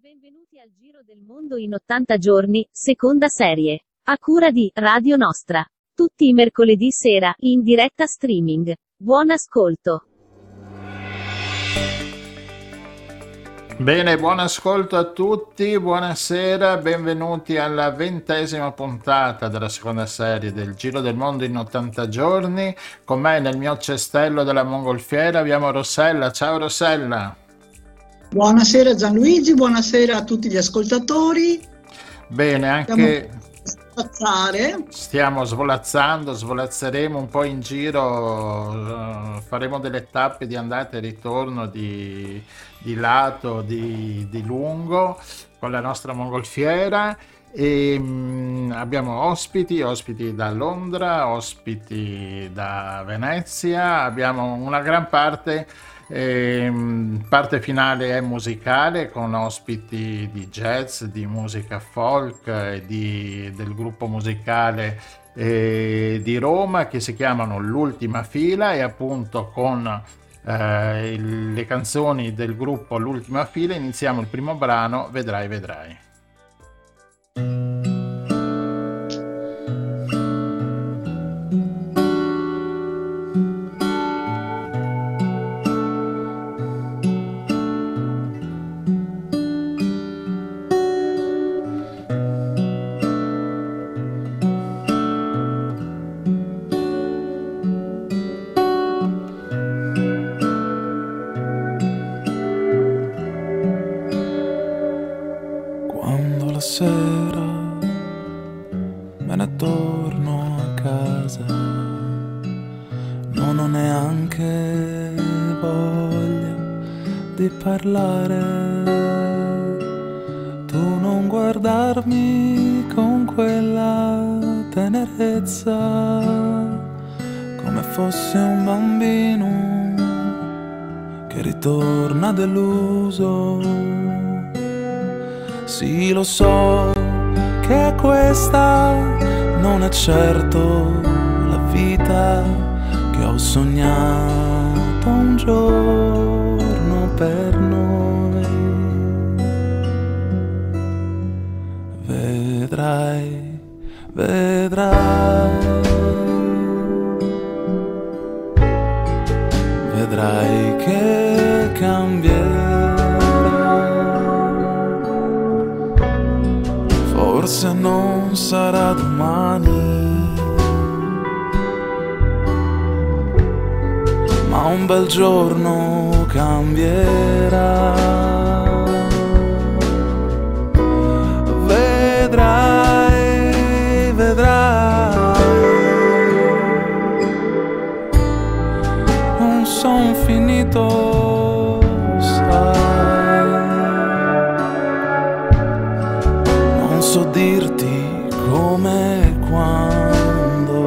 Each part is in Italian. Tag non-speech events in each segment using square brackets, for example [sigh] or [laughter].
Benvenuti al Giro del Mondo in 80 giorni, seconda serie. A cura di Radio Nostra. Tutti i mercoledì sera, in diretta streaming. Buon ascolto. Bene, buon ascolto a tutti, buonasera, benvenuti alla ventesima puntata della seconda serie del Giro del Mondo in 80 giorni. Con me nel mio cestello della mongolfiera abbiamo Rossella. Ciao Rossella. Buonasera Gianluigi, buonasera a tutti gli ascoltatori. Bene, anche svolazzare. Stiamo svolazzando, svolazzeremo un po' in giro, uh, faremo delle tappe di andata e ritorno di, di lato, di, di lungo con la nostra mongolfiera e um, abbiamo ospiti, ospiti da Londra, ospiti da Venezia, abbiamo una gran parte e, parte finale è musicale con ospiti di jazz, di musica folk e di, del gruppo musicale eh, di Roma che si chiamano L'ultima fila e appunto con eh, il, le canzoni del gruppo L'ultima fila iniziamo il primo brano Vedrai vedrai. Parlare. Tu non guardarmi con quella tenerezza, come fosse un bambino che ritorna deluso. Sì, lo so che questa non è certo la vita che ho sognato un giorno per vedrai, vedrai, vedrai che cambierà. Forse non sarà domani, ma un bel giorno cambierà. vedrai, vedrai. Non son finito, sai. Non so dirti come e quando,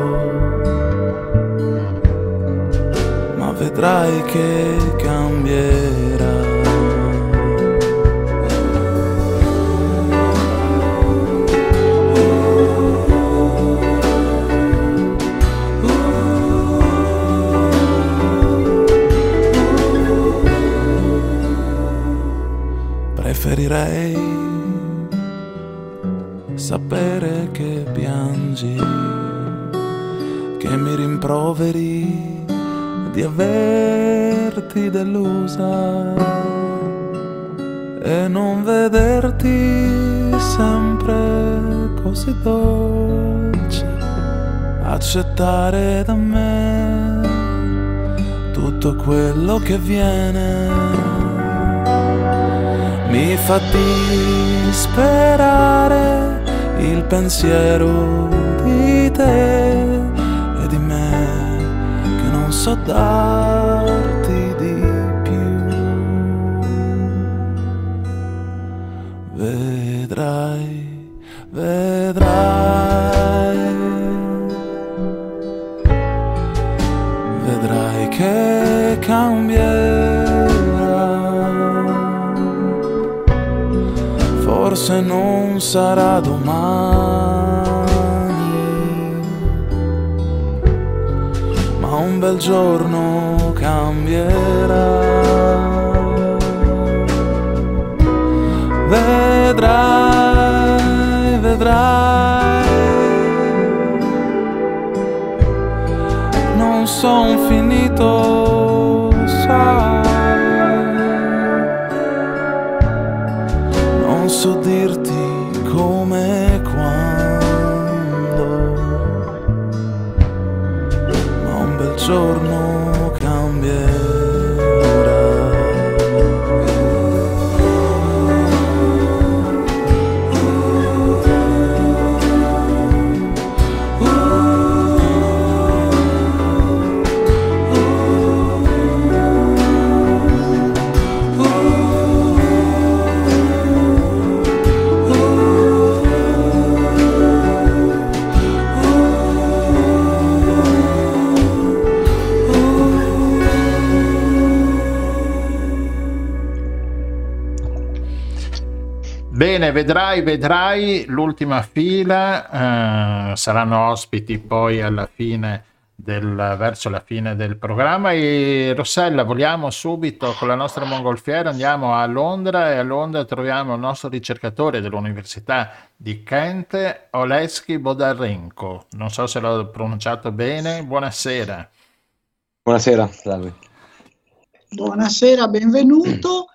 ma vedrai che preferirei sapere che piangi, che mi rimproveri di averti delusa e non vederti sempre così dolce, accettare da me tutto quello che viene mi fa disperare il pensiero di te e di me che non so darti sarà domani, ma un bel giorno cambierà. Vedrai, vedrai, non sono finito. Bene, vedrai, vedrai l'ultima fila, eh, saranno ospiti poi alla fine del, verso la fine del programma e Rossella vogliamo subito con la nostra mongolfiera andiamo a Londra e a Londra troviamo il nostro ricercatore dell'Università di Kent, Oleski Bodarenko, non so se l'ho pronunciato bene, buonasera. Buonasera, salve. Buonasera, benvenuto.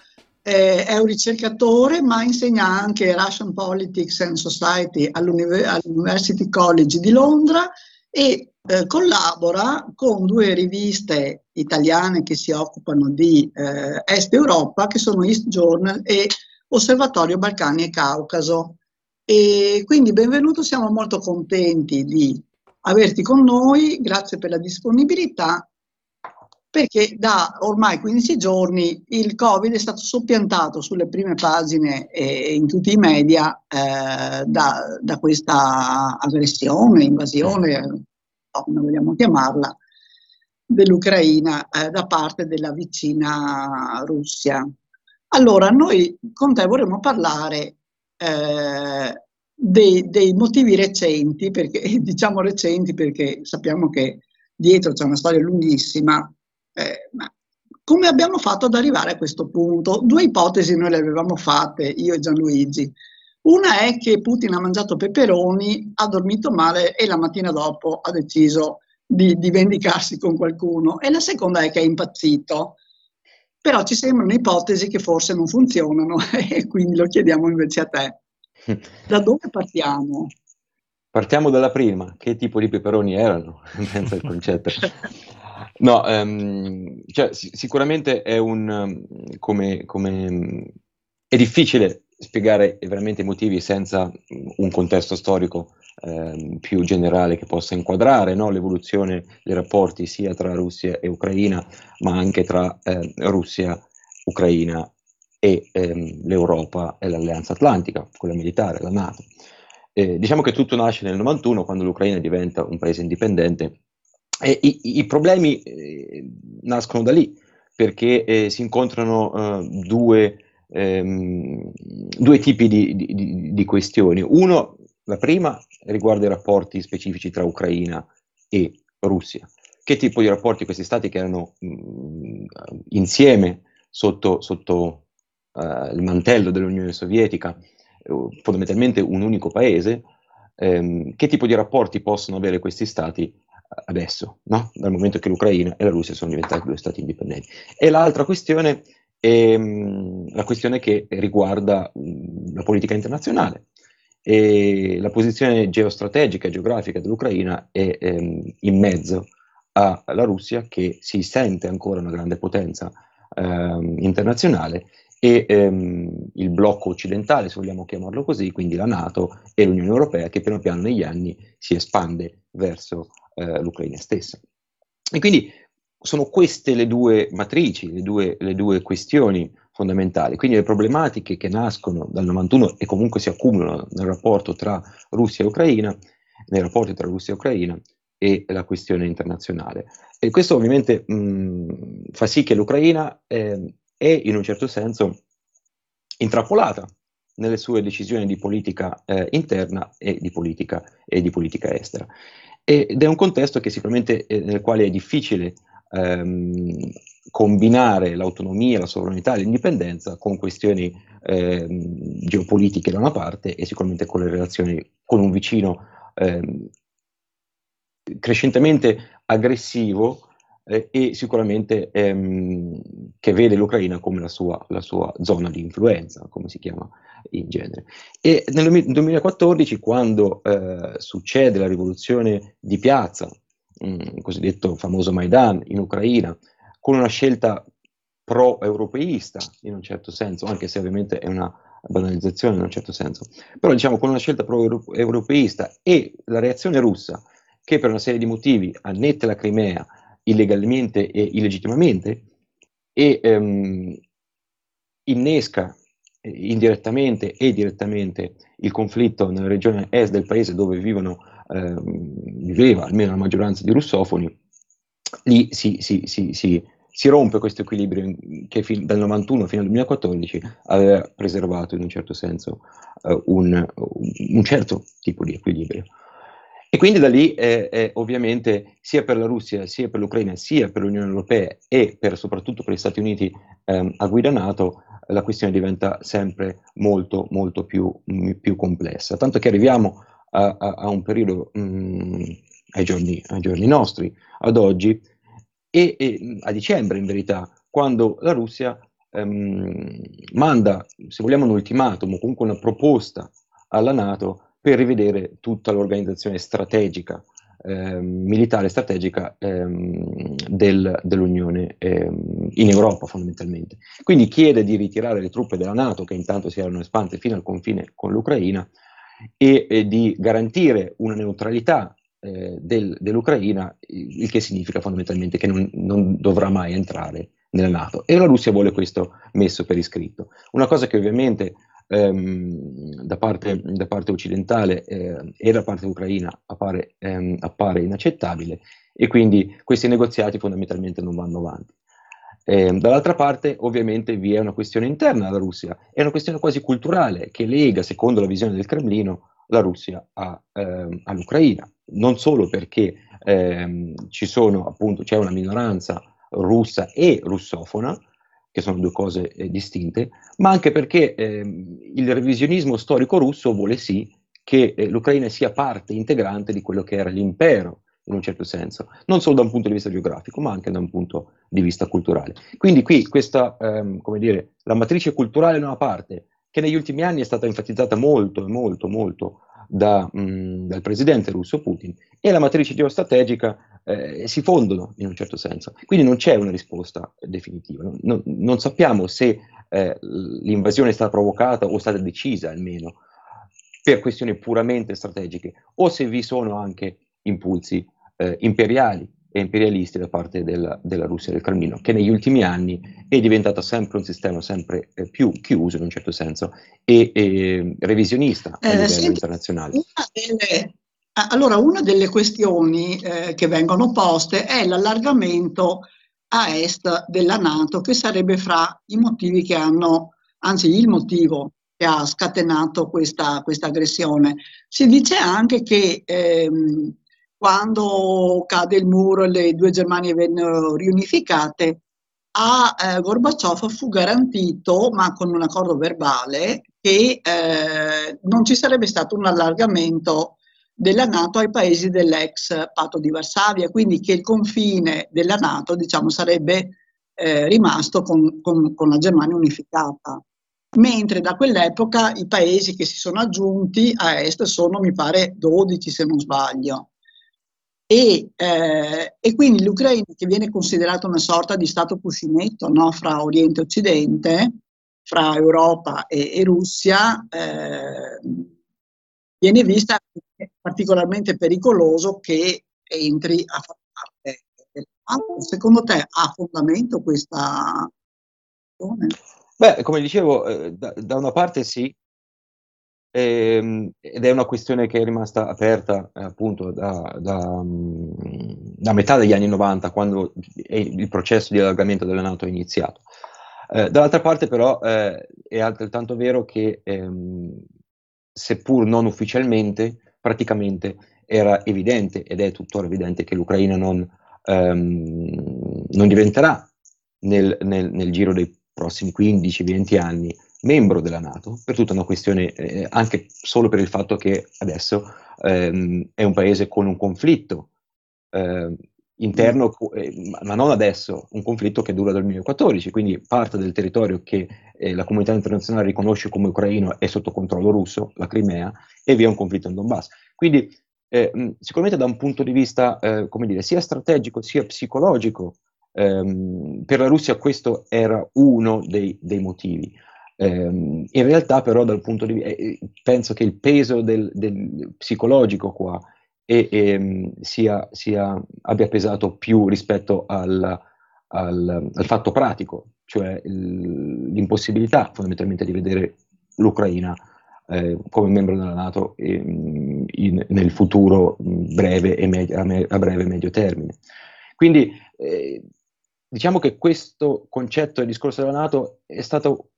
Eh, è un ricercatore, ma insegna anche Russian Politics and Society all'Univer- all'University College di Londra e eh, collabora con due riviste italiane che si occupano di eh, Est Europa, che sono East Journal e Osservatorio Balcani e Caucaso. E quindi benvenuto, siamo molto contenti di averti con noi, grazie per la disponibilità perché da ormai 15 giorni il Covid è stato soppiantato sulle prime pagine e in tutti i media eh, da, da, questa aggressione, invasione, come vogliamo chiamarla, dell'Ucraina eh, da parte della vicina Russia. Allora, noi con te vorremmo parlare eh, dei, dei motivi recenti, perché [laughs] diciamo recenti perché sappiamo che dietro c'è una storia lunghissima, eh, ma come abbiamo fatto ad arrivare a questo punto? Due ipotesi noi le avevamo fatte, io e Gianluigi. Una è che Putin ha mangiato peperoni, ha dormito male e la mattina dopo ha deciso di, di vendicarsi con qualcuno. E la seconda è che è impazzito. Però ci sembrano ipotesi che forse non funzionano [laughs] e quindi lo chiediamo invece a te. [laughs] Da dove partiamo? Partiamo dalla prima. Che tipo di peperoni erano? [laughs] Penso il concetto. No, um, cioè, sicuramente è un um, come, come è difficile spiegare veramente i motivi senza un contesto storico eh, più generale che possa inquadrare no? l'evoluzione dei rapporti sia tra Russia e Ucraina, ma anche tra eh, Russia, Ucraina e ehm, l'Europa e l'Alleanza Atlantica, quella militare, la Nato. Eh, diciamo che tutto nasce nel 91 quando l'Ucraina diventa un paese indipendente e i, i problemi eh, nascono da lì, perché eh, si incontrano eh, due, ehm, due, tipi di, di, di, questioni. Uno, la prima, riguarda i rapporti specifici tra Ucraina e Russia. Che tipo di rapporti questi stati che erano mh, mm, insieme sotto, sotto uh, il mantello dell'Unione Sovietica, uh, fondamentalmente un unico paese, ehm, che tipo di rapporti possono avere questi stati adesso, no? dal momento che l'Ucraina e la Russia sono diventati due stati indipendenti. E l'altra questione è mh, la questione che riguarda mh, la politica internazionale. E la posizione geostrategica e geografica dell'Ucraina è ehm, in mezzo alla Russia che si sente ancora una grande potenza ehm, internazionale e ehm, il blocco occidentale, se vogliamo chiamarlo così, quindi la Nato e l'Unione Europea che piano piano negli anni si espande verso eh, l'Ucraina stessa. E quindi sono queste le due matrici, le due, le due, questioni fondamentali, quindi le problematiche che nascono dal 91 e comunque si accumulano nel rapporto tra Russia e Ucraina, nei rapporti tra Russia e Ucraina e la questione internazionale. E questo ovviamente mh, fa sì che l'Ucraina eh, è in un certo senso intrappolata nelle sue decisioni di politica eh, interna e di politica, e di politica estera. Ed è un contesto che sicuramente eh, nel quale è difficile ehm, combinare l'autonomia, la sovranità l'indipendenza con questioni ehm, geopolitiche da una parte e sicuramente con le relazioni con un vicino ehm, crescentemente aggressivo eh, e sicuramente ehm, che vede l'Ucraina come la sua, la sua, zona di influenza, come si chiama in genere. E nel 2014, quando eh, succede la rivoluzione di piazza, mm, il cosiddetto famoso Maidan in Ucraina, con una scelta pro-europeista in un certo senso, anche se ovviamente è una banalizzazione in un certo senso, però diciamo con una scelta pro-europeista e la reazione russa, che per una serie di motivi annette la Crimea, illegalmente e illegittimamente e ehm, innesca eh, indirettamente e direttamente il conflitto nella regione est del paese dove vivono, ehm, viveva almeno la maggioranza di russofoni, lì si, si, si, si rompe questo equilibrio che fin, dal 91 fino al 2014 aveva preservato in un certo senso uh, un, un certo tipo di equilibrio. E quindi da lì eh, eh, ovviamente sia per la Russia, sia per l'Ucraina, sia per l'Unione Europea e per, soprattutto per gli Stati Uniti ehm, a guida NATO, la questione diventa sempre molto, molto più, mh, più complessa. Tanto che arriviamo a, a, a un periodo, mh, ai, giorni, ai, giorni, nostri, ad oggi, e, e, a dicembre in verità, quando la Russia ehm, manda, se vogliamo, un ultimatum o comunque una proposta alla NATO per rivedere tutta l'organizzazione strategica, eh, militare strategica ehm, del, dell'Unione ehm, in Europa fondamentalmente. Quindi chiede di ritirare le truppe della Nato che intanto si erano espante fino al confine con l'Ucraina e, e di garantire una neutralità eh, del, dell'Ucraina, il che significa fondamentalmente che non, non dovrà mai entrare nella Nato. E la Russia vuole questo messo per iscritto. Una cosa che ovviamente ehm, da, parte, da, parte, occidentale eh, e da parte ucraina appare, ehm, appare, inaccettabile e quindi questi negoziati fondamentalmente non vanno avanti. Eh, dall'altra parte ovviamente vi è una questione interna alla Russia, è una questione quasi culturale che lega, secondo la visione del Cremlino, la Russia a, ehm, all'Ucraina, non solo perché ehm, ci sono appunto, c'è una minoranza russa e russofona, che sono due cose eh, distinte, ma anche perché eh, il revisionismo storico russo vuole sì che eh, l'Ucraina sia parte integrante di quello che era l'impero, in un certo senso, non solo da un punto di vista geografico, ma anche da un punto di vista culturale. Quindi qui questa, ehm, come dire, la matrice culturale da una parte, che negli ultimi anni è stata enfatizzata molto, molto, molto da, mh, dal presidente russo Putin, e la matrice geostrategica eh, si fondono in un certo senso. Quindi non c'è una risposta definitiva. Non, non sappiamo se eh, l'invasione è stata provocata o è stata decisa almeno per questioni puramente strategiche o se vi sono anche impulsi eh, imperiali e imperialisti da parte della, della, Russia del Cremlino, che negli ultimi anni è diventato sempre un sistema sempre eh, più chiuso in un certo senso e, e revisionista a eh, livello sì, internazionale. Una delle, allora, una delle questioni eh, che vengono poste è l'allargamento a est della Nato, che sarebbe fra i motivi che hanno, anzi il motivo che ha scatenato questa, questa aggressione. Si dice anche che ehm, quando cade il muro e le due Germanie vennero riunificate, a eh, Gorbaciov fu garantito, ma con un accordo verbale, che eh, non ci sarebbe stato un allargamento della Nato ai paesi dell'ex patto di Varsavia, quindi che il confine della Nato diciamo, sarebbe eh, rimasto con, con, con, la Germania unificata. Mentre da quell'epoca i paesi che si sono aggiunti a est sono, mi pare, 12 se non sbaglio. E, eh, e quindi l'Ucraina, che viene considerata una sorta di stato cuscinetto no? fra Oriente e Occidente, fra Europa e, e Russia, eh, viene vista particolarmente pericoloso che entri a far parte del campo. Secondo te ha fondamento questa Beh, come dicevo, eh, da, da, una parte sì, ehm, ed è una questione che è rimasta aperta eh, appunto da, da, mm, da, metà degli anni 90, quando il processo di allargamento della Nato è iniziato. Eh, dall'altra parte però eh, è altrettanto vero che ehm, seppur non ufficialmente, praticamente era evidente ed è tuttora evidente che l'Ucraina non, ehm, non diventerà nel, nel, nel, giro dei prossimi 15-20 anni membro della Nato, per tutta una questione, eh, anche solo per il fatto che adesso ehm, è un paese con un conflitto eh, interno, eh, ma non adesso, un conflitto che dura dal 2014, quindi parte del territorio che eh, la comunità internazionale riconosce come ucraino è sotto controllo russo, la Crimea, e vi è un conflitto in Donbass. Quindi eh, sicuramente da un punto di vista, eh, come dire, sia strategico sia psicologico, ehm, per la Russia questo era uno dei, dei motivi. Um, in realtà però dal punto di vista, eh, penso che il peso del, del psicologico qua e, e, sia, sia, abbia pesato più rispetto al, al, al fatto pratico, cioè il, l'impossibilità fondamentalmente di vedere l'Ucraina eh, come membro della Nato in, in, nel futuro breve e me- a, breve e medio termine. Quindi eh, diciamo che questo concetto del discorso della Nato è stato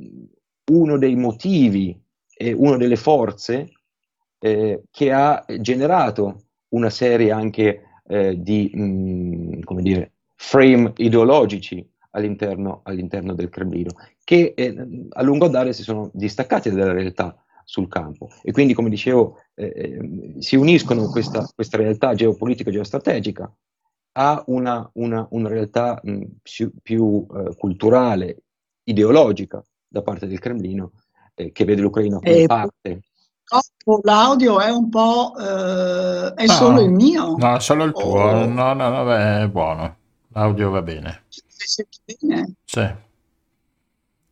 uno dei motivi e una delle forze eh, che ha generato una serie anche eh, di mh, come dire, frame ideologici all'interno, all'interno del Cremlino, che eh, a lungo andare si sono distaccati dalla realtà sul campo. E quindi, come dicevo, eh, eh, si uniscono questa, questa, realtà geopolitica e geostrategica a una, una, una realtà mh, più, più eh, culturale, ideologica da parte del Cremlino, eh, che vede l'Ucraina come parte l'audio è un po'... Eh, è no, solo il mio? No, è solo il tuo. Oh. No, no, no, beh, è buono. L'audio va bene. Si sente bene? Sì.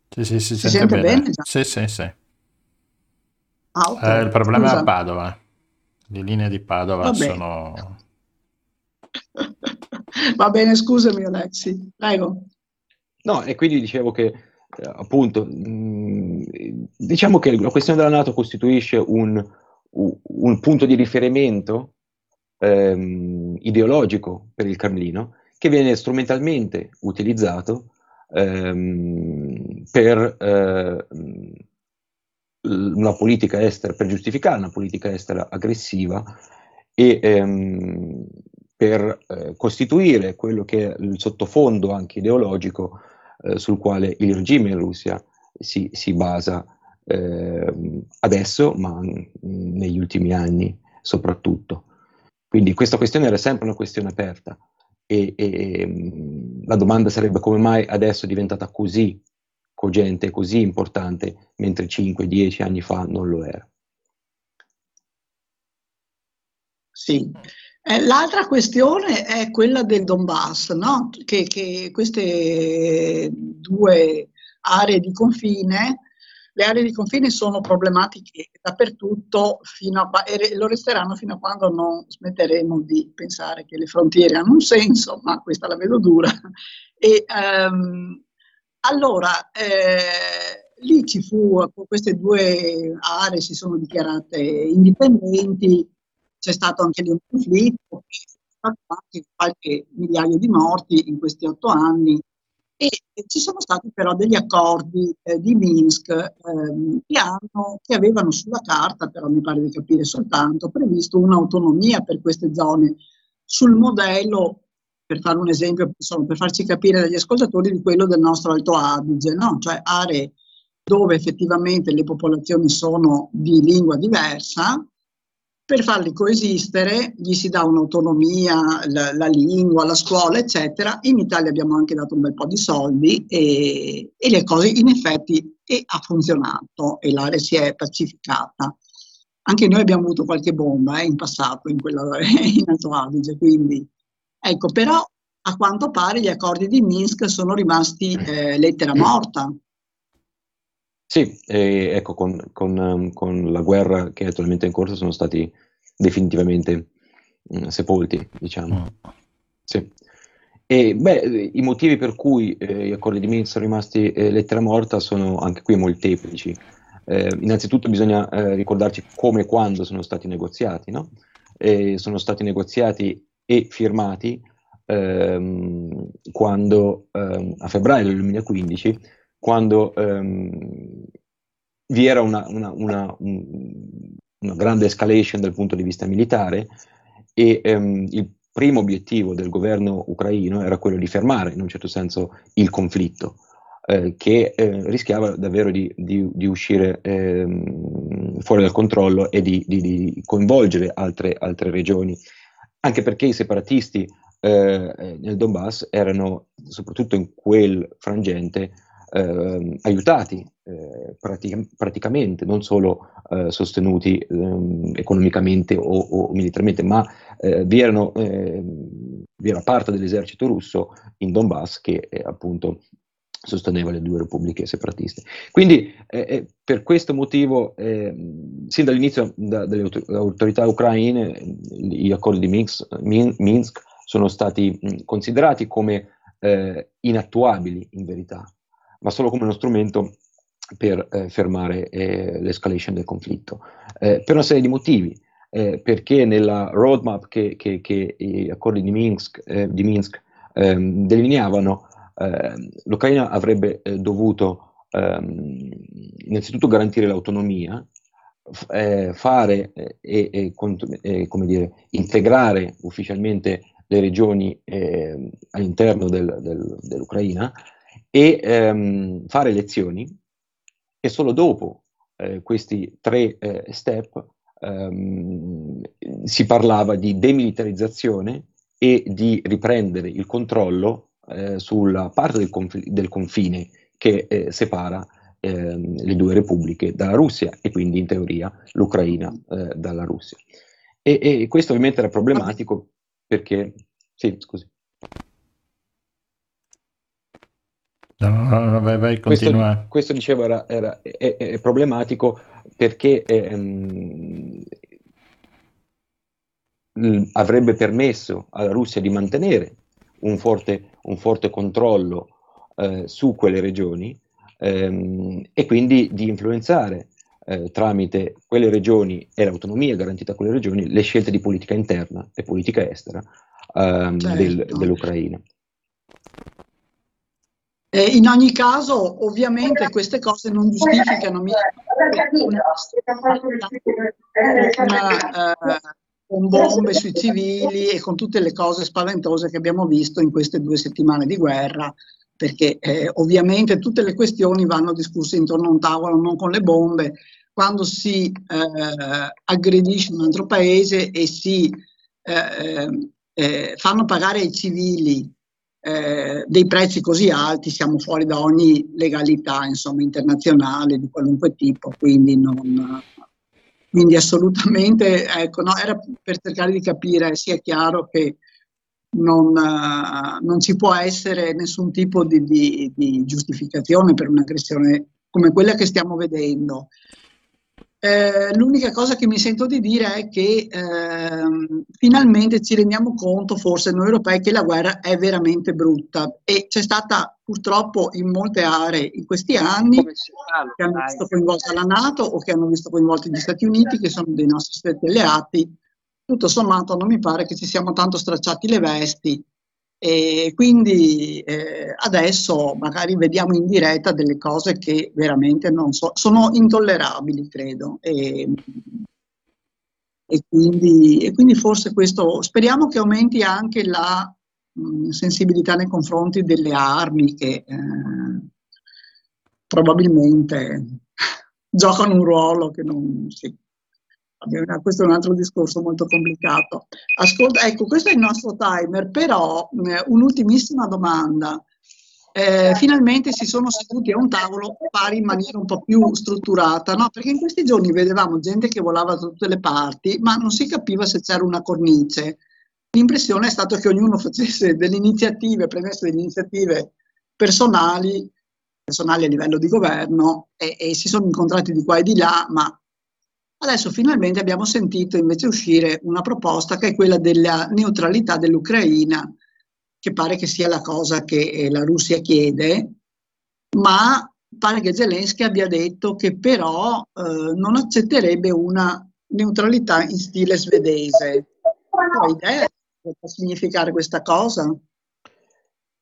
Sì, sì, si, si sente, sente bene. bene sì, sì, sì. Ah, okay. eh, il problema Scusa. è a Padova. Le linee di Padova sono... [laughs] Va bene, scusami Alexi, prego. No, e quindi dicevo che eh, appunto, mh, diciamo che la questione della Nato costituisce un, un punto di riferimento ehm, ideologico per il Cremlino che viene strumentalmente utilizzato ehm, per eh, una politica estera, per giustificare una politica estera aggressiva e ehm, per eh, costituire quello che è il sottofondo anche ideologico eh, sul quale il regime in Russia si, si basa eh, adesso, ma negli ultimi anni soprattutto. Quindi questa questione era sempre una questione aperta e, e la domanda sarebbe come mai adesso è diventata così cogente, così importante, mentre 5-10 anni fa non lo era. Sì, eh, l'altra questione è quella del Donbass, no? che, che, queste due aree di confine, le aree di confine sono problematiche dappertutto a, e lo resteranno fino a quando non smetteremo di pensare che le frontiere hanno un senso, ma questa la vedo dura. E, um, allora, eh, lì ci fu, queste due aree si sono dichiarate indipendenti, c'è stato anche lì un conflitto, anche qualche migliaio di morti in questi otto anni e ci sono stati però degli accordi eh, di Minsk ehm, che, hanno, che, avevano sulla carta, però mi pare di capire soltanto, previsto un'autonomia per queste zone sul modello, per fare un esempio, insomma, per farci capire dagli ascoltatori, di quello del nostro Alto Adige, no? cioè aree dove effettivamente le popolazioni sono di lingua diversa, per farli coesistere gli si dà un'autonomia, la, la, lingua, la scuola, eccetera. In Italia abbiamo anche dato un bel po' di soldi e, e le cose in effetti ha funzionato e l'area si è pacificata. Anche noi abbiamo avuto qualche bomba eh, in passato in, quella, [laughs] in Alto Adige, quindi ecco, però a quanto pare gli accordi di Minsk sono rimasti eh, lettera morta. Sì, ecco, con, con, ehm, con, la guerra che è attualmente in corso sono stati definitivamente mh, mm, sepolti, diciamo. Mm. Sì. E beh, i motivi per cui eh, gli accordi di Minsk sono rimasti eh, lettera morta sono anche qui molteplici. Eh, innanzitutto bisogna eh, ricordarci come e quando sono stati negoziati, no? sono stati negoziati e firmati ehm, quando ehm, a febbraio del 2015 quando ehm, vi era una, una, una, una, grande escalation dal punto di vista militare e ehm, il primo obiettivo del governo ucraino era quello di fermare in un certo senso il conflitto. Eh, che eh, rischiava davvero di, di, di uscire ehm, fuori dal controllo e di, di coinvolgere altre, altre regioni, anche perché i separatisti eh, nel Donbass erano soprattutto in quel frangente eh, aiutati eh, pratic- praticamente, non solo eh, sostenuti ehm, economicamente o, o, militarmente, ma eh, vi, erano, ehm, vi, era parte dell'esercito russo in Donbass che eh, appunto sosteneva le due repubbliche separatiste. Quindi eh, per questo motivo, eh, sin dall'inizio da, delle autorità ucraine, gli accordi di Minsk, Minsk sono stati considerati come eh, inattuabili in verità, ma solo come uno strumento per eh, fermare eh, l'escalation del conflitto, eh, per una serie di motivi. Eh, perché nella roadmap che, che, che gli accordi di Minsk, eh, di Minsk ehm, delineavano, ehm, l'Ucraina avrebbe eh, dovuto ehm, innanzitutto garantire l'autonomia, f- fare e, e, e come dire, integrare ufficialmente le regioni all'interno del, del, dell'Ucraina e ehm, fare elezioni e solo dopo eh, questi tre eh, step ehm, si parlava di demilitarizzazione e di riprendere il controllo eh, sulla parte del, conf- del confine che eh, separa ehm, le due repubbliche dalla Russia e quindi in teoria l'Ucraina eh, dalla Russia. E, e questo ovviamente era problematico perché... Sì, scusi. No, no, vai, vai, continua. Questo, questo dicevo era, era è, è problematico perché ehm, avrebbe permesso alla Russia di mantenere un forte, un forte controllo eh, su quelle regioni ehm, e quindi di influenzare eh, tramite quelle regioni e l'autonomia garantita a quelle regioni le scelte di politica interna e politica estera ehm, certo. del, dell'Ucraina. Eh, in ogni caso, ovviamente, queste cose non giustificano una, uh, con bombe sui civili e con tutte le cose spaventose che abbiamo visto in queste due settimane di guerra, perché eh, ovviamente tutte le questioni vanno discusse intorno a un tavolo, non con le bombe. Quando si eh, aggredisce un altro paese e si eh, eh, fanno pagare ai civili eh, dei prezzi così alti siamo fuori da ogni legalità insomma, internazionale di qualunque tipo, quindi, non, quindi assolutamente ecco, no, era per cercare di capire, sia chiaro che non, non ci può essere nessun tipo di, di, di giustificazione per un'aggressione come quella che stiamo vedendo. Eh, l'unica cosa che mi sento di dire è che eh, finalmente ci rendiamo conto, forse noi europei, che la guerra è veramente brutta. E c'è stata purtroppo in molte aree in questi anni che hanno visto coinvolta la Nato o che hanno visto coinvolti gli Stati Uniti, che sono dei nostri stretti alleati. Tutto sommato non mi pare che ci siamo tanto stracciati le vesti e quindi eh, adesso magari vediamo in diretta delle cose che veramente non so, sono intollerabili, credo. E, e, quindi, e quindi, forse questo, speriamo che aumenti anche la mh, sensibilità nei confronti delle armi che eh, probabilmente [laughs] giocano un ruolo che non... Sì questo è un altro discorso molto complicato. Ascolta, ecco, questo è il nostro timer, però eh, un'ultimissima domanda. Eh, finalmente si sono seduti a un tavolo pari in maniera un po' più strutturata, no? perché in questi giorni vedevamo gente che volava da tutte le parti, ma non si capiva se c'era una cornice. L'impressione è stata che ognuno facesse delle iniziative, prendesse delle iniziative personali, personali a livello di governo, e, e si sono incontrati di qua e di là, ma Adesso finalmente abbiamo sentito invece uscire una proposta che è quella della neutralità dell'Ucraina, che pare che sia la cosa che eh, la Russia chiede, ma pare che Zelensky abbia detto che però eh, non accetterebbe una neutralità in stile svedese. Hai idea cosa può significare questa cosa?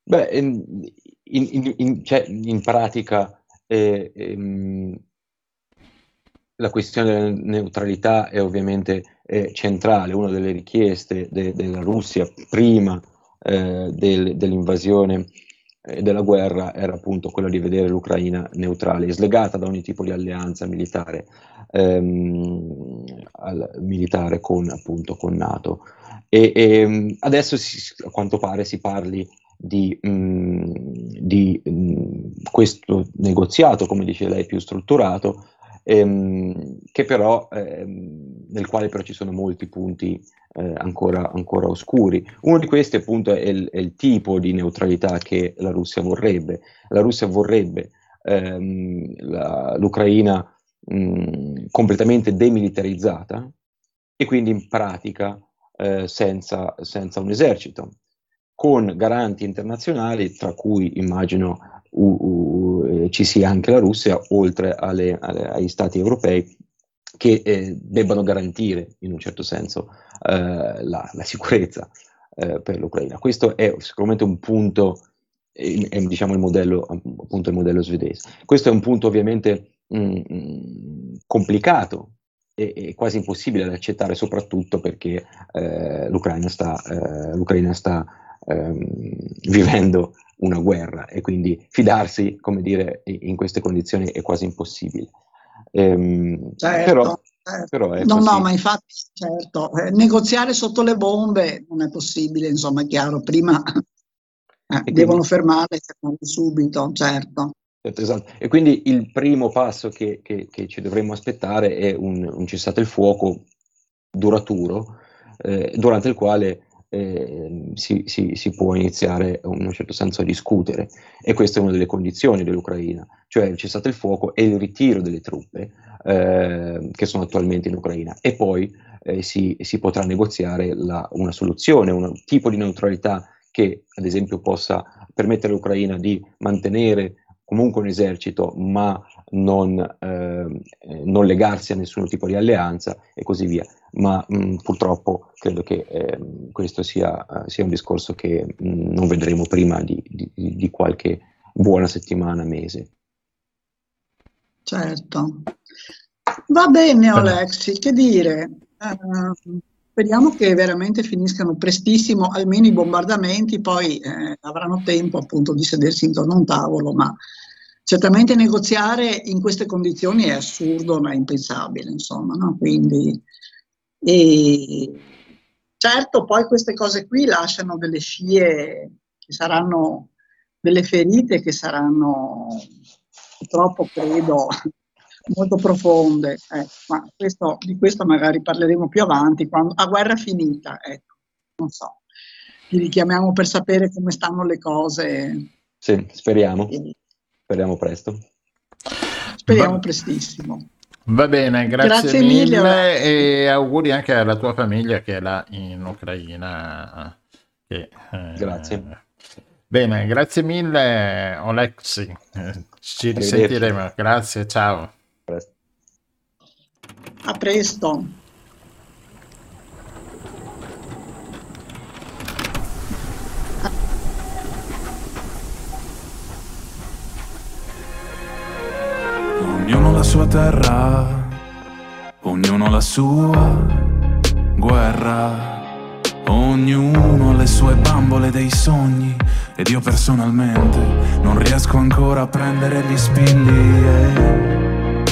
Beh, in, in, in, cioè, in pratica eh, ehm, la questione della neutralità è ovviamente eh, centrale, una delle richieste de- della Russia prima eh, del- dell'invasione e della guerra era appunto quella di vedere l'Ucraina neutrale, slegata da ogni tipo di alleanza militare, ehm, al, militare con, appunto, con NATO. E, e adesso si, a quanto pare si parli di, mh, mm, di mh, mm, questo negoziato, come dice lei, più strutturato, ehm, che però, ehm, nel quale però ci sono molti punti eh, ancora, ancora, oscuri. Uno di questi appunto è il, è il, tipo di neutralità che la Russia vorrebbe. La Russia vorrebbe ehm, la, l'Ucraina mh, completamente demilitarizzata e quindi in pratica eh, senza, senza un esercito con garanti internazionali, tra cui immagino uh, uh, eh, ci sia anche la Russia, oltre alle, alle, agli stati europei, che eh, debbano garantire in un certo senso eh, la, la, sicurezza eh, per l'Ucraina. Questo è sicuramente un punto, è, diciamo il modello, appunto il modello svedese. Questo è un punto ovviamente mh, mm, mm, complicato e, e, quasi impossibile da accettare, soprattutto perché eh, l'Ucraina sta, l'Ucraina sta ehm, vivendo una guerra e quindi fidarsi, come dire, in queste condizioni è quasi impossibile. Ehm, certo, però, certo. Però no, no, ma infatti, certo, eh, negoziare sotto le bombe non è possibile, insomma, è chiaro, prima [laughs] eh, quindi, devono fermare subito, certo. certo. Esatto, e quindi il primo passo che, che, che ci dovremmo aspettare è un, un cessate il fuoco duraturo, eh, durante il quale eh, si, si, si, può iniziare in un certo senso a discutere. E questa è una delle condizioni dell'Ucraina, cioè il cessate il fuoco e il ritiro delle truppe eh, che sono attualmente in Ucraina. E poi eh, si, si, potrà negoziare la, una soluzione, un tipo di neutralità che ad esempio possa permettere all'Ucraina di mantenere comunque un esercito ma non, eh, non, legarsi a nessun tipo di alleanza e così via. Ma mh, purtroppo credo che eh, questo sia, uh, sia, un discorso che mh, non vedremo prima di, di, di, qualche buona settimana, mese. Certo. Va bene Alexi, che dire? Uh, speriamo che veramente finiscano prestissimo, almeno i bombardamenti, poi eh, avranno tempo appunto di sedersi intorno a un tavolo, ma certamente negoziare in queste condizioni è assurdo, ma è impensabile, insomma, no? Quindi, e, certo, poi queste cose qui lasciano delle scie che saranno delle ferite che saranno purtroppo credo [laughs] molto profonde, eh, ma questo, di questo magari parleremo più avanti, quando, a guerra finita, ecco, non so, ti richiamiamo per sapere come stanno le cose. Sì, speriamo. Speriamo presto. Speriamo prestissimo. Va bene, grazie, grazie mille, mille e auguri anche alla tua famiglia che è là in Ucraina. Che, eh, grazie. Bene, grazie mille Olexi. Ci risentiremo. Grazie, ciao. A presto. Sua terra, ognuno la sua guerra, ognuno le sue bambole dei sogni ed io personalmente non riesco ancora a prendere gli spilli e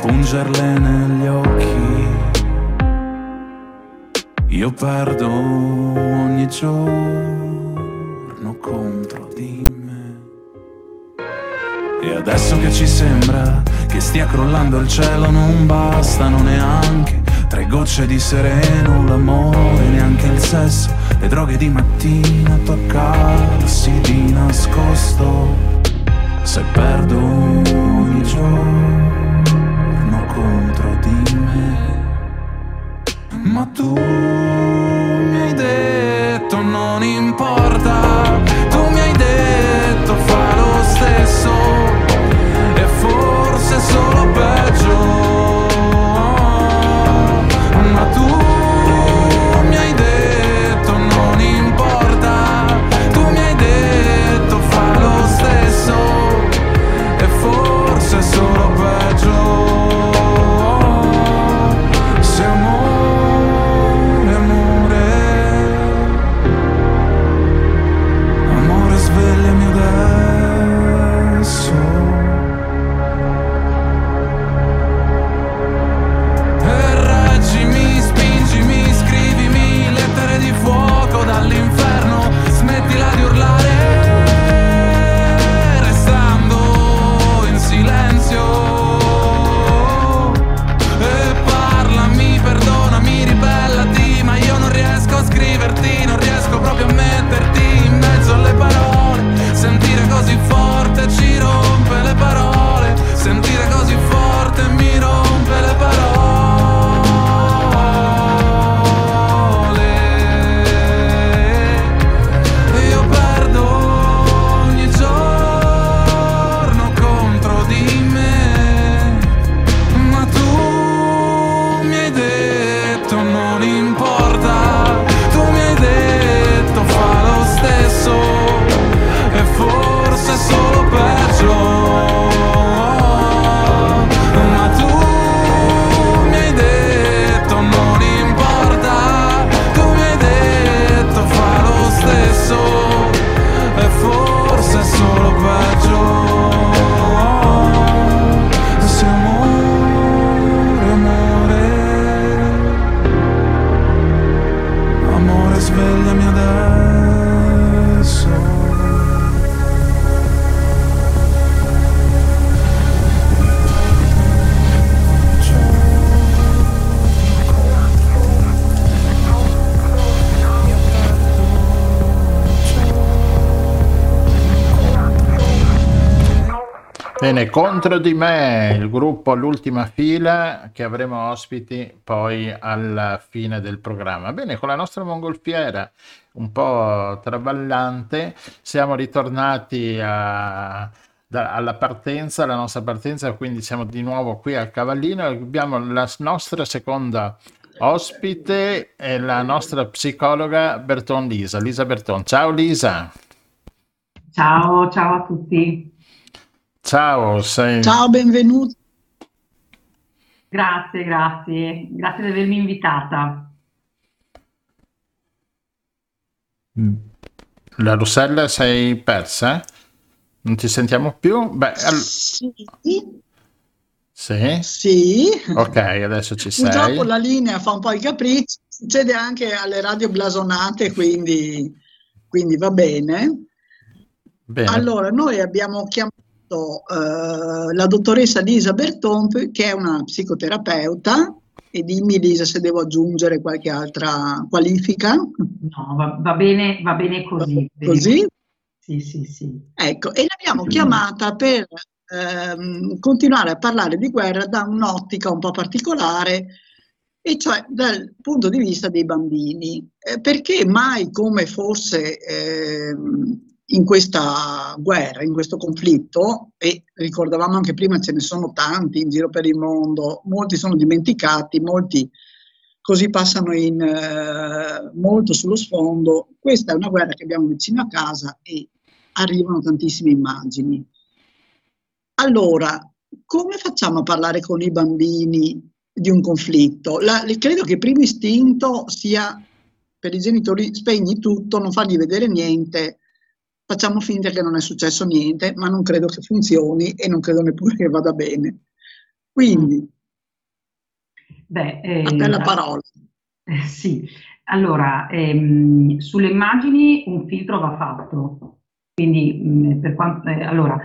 pungerle negli occhi. Io perdo ogni giorno contro di e adesso che ci sembra che stia crollando il cielo non bastano neanche. Tre gocce di sereno, l'amore, neanche il sesso, le droghe di mattina, toccarsi di nascosto. Se perdo ogni giorno contro di me, ma tu mi hai detto Contro di me il gruppo L'ultima fila che avremo ospiti poi alla fine del programma. Bene, con la nostra mongolfiera un po' traballante siamo ritornati a, da, alla partenza, la nostra partenza, quindi siamo di nuovo qui al Cavallino e abbiamo la nostra seconda ospite, è la nostra psicologa Berton Lisa. Lisa Berton, ciao Lisa. Ciao, ciao a tutti. Ciao, sei... Ciao, benvenuto. Grazie, grazie, grazie di avermi invitata. La Rossella sei persa? Non ti sentiamo più? Beh, al... Sì. Sì? Sì. Ok, adesso ci sei. Purtroppo la linea fa un po' i capricci, succede anche alle radio blasonate, quindi, quindi va bene. Bene. Allora, noi abbiamo chiamato eh, la dottoressa Lisa Berton, che è una psicoterapeuta, e dimmi Lisa se devo aggiungere qualche altra qualifica. No, va, va bene, va bene così. Così? Sì, sì, sì. Ecco, e l'abbiamo chiamata per ehm, continuare a parlare di guerra da un'ottica un po' particolare, e cioè dal punto di vista dei bambini. Eh, perché mai come forse ehm, in questa guerra, in questo conflitto, e ricordavamo anche prima ce ne sono tanti in giro per il mondo, molti sono dimenticati, molti così passano in, eh, molto sullo sfondo. Questa è una guerra che abbiamo vicino a casa e arrivano tantissime immagini. Allora, come facciamo a parlare con i bambini di un conflitto? La, credo che il primo istinto sia per i genitori spegni tutto, non fargli vedere niente, facciamo finta che non è successo niente, ma non credo che funzioni e non credo neppure che vada bene. Quindi, Beh, eh, a te la parola. Eh, sì, allora, ehm, sulle immagini un filtro va fatto, quindi mh, mm, per quanto, eh, allora,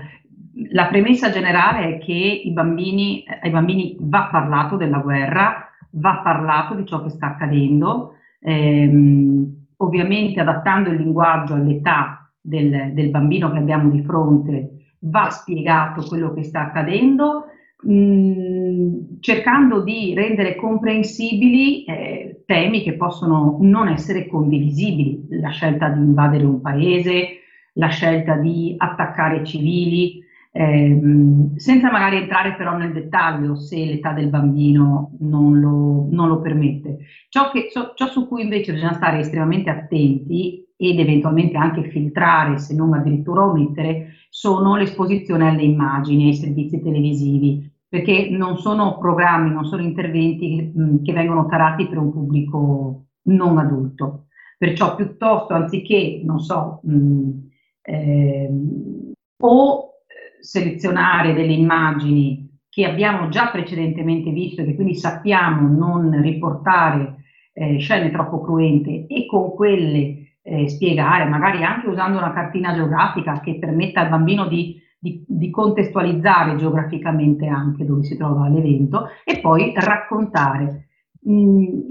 la premessa generale è che i bambini, ai bambini va parlato della guerra, va parlato di ciò che sta accadendo, ehm, ovviamente adattando il linguaggio all'età del, del bambino che abbiamo di fronte, va spiegato quello che sta accadendo, mh, mm, cercando di rendere comprensibili eh, temi che possono non essere condivisibili, la scelta di invadere un paese, la scelta di attaccare civili, ehm, senza magari entrare però nel dettaglio se l'età del bambino non lo, non lo permette. Ciò, che, ciò, ciò su cui invece bisogna stare estremamente attenti ed eventualmente anche filtrare, se non addirittura omettere, sono l'esposizione alle immagini, ai servizi televisivi, perché non sono programmi, non sono interventi mh, che vengono tarati per un pubblico non adulto. Perciò piuttosto, anziché, non so, mh, eh, o selezionare delle immagini che abbiamo già precedentemente visto e che quindi sappiamo non riportare eh, scene troppo cruente e con quelle eh, spiegare, magari anche usando una cartina geografica che permetta al bambino di, di, di, contestualizzare geograficamente anche dove si trova l'evento e poi raccontare. Mm,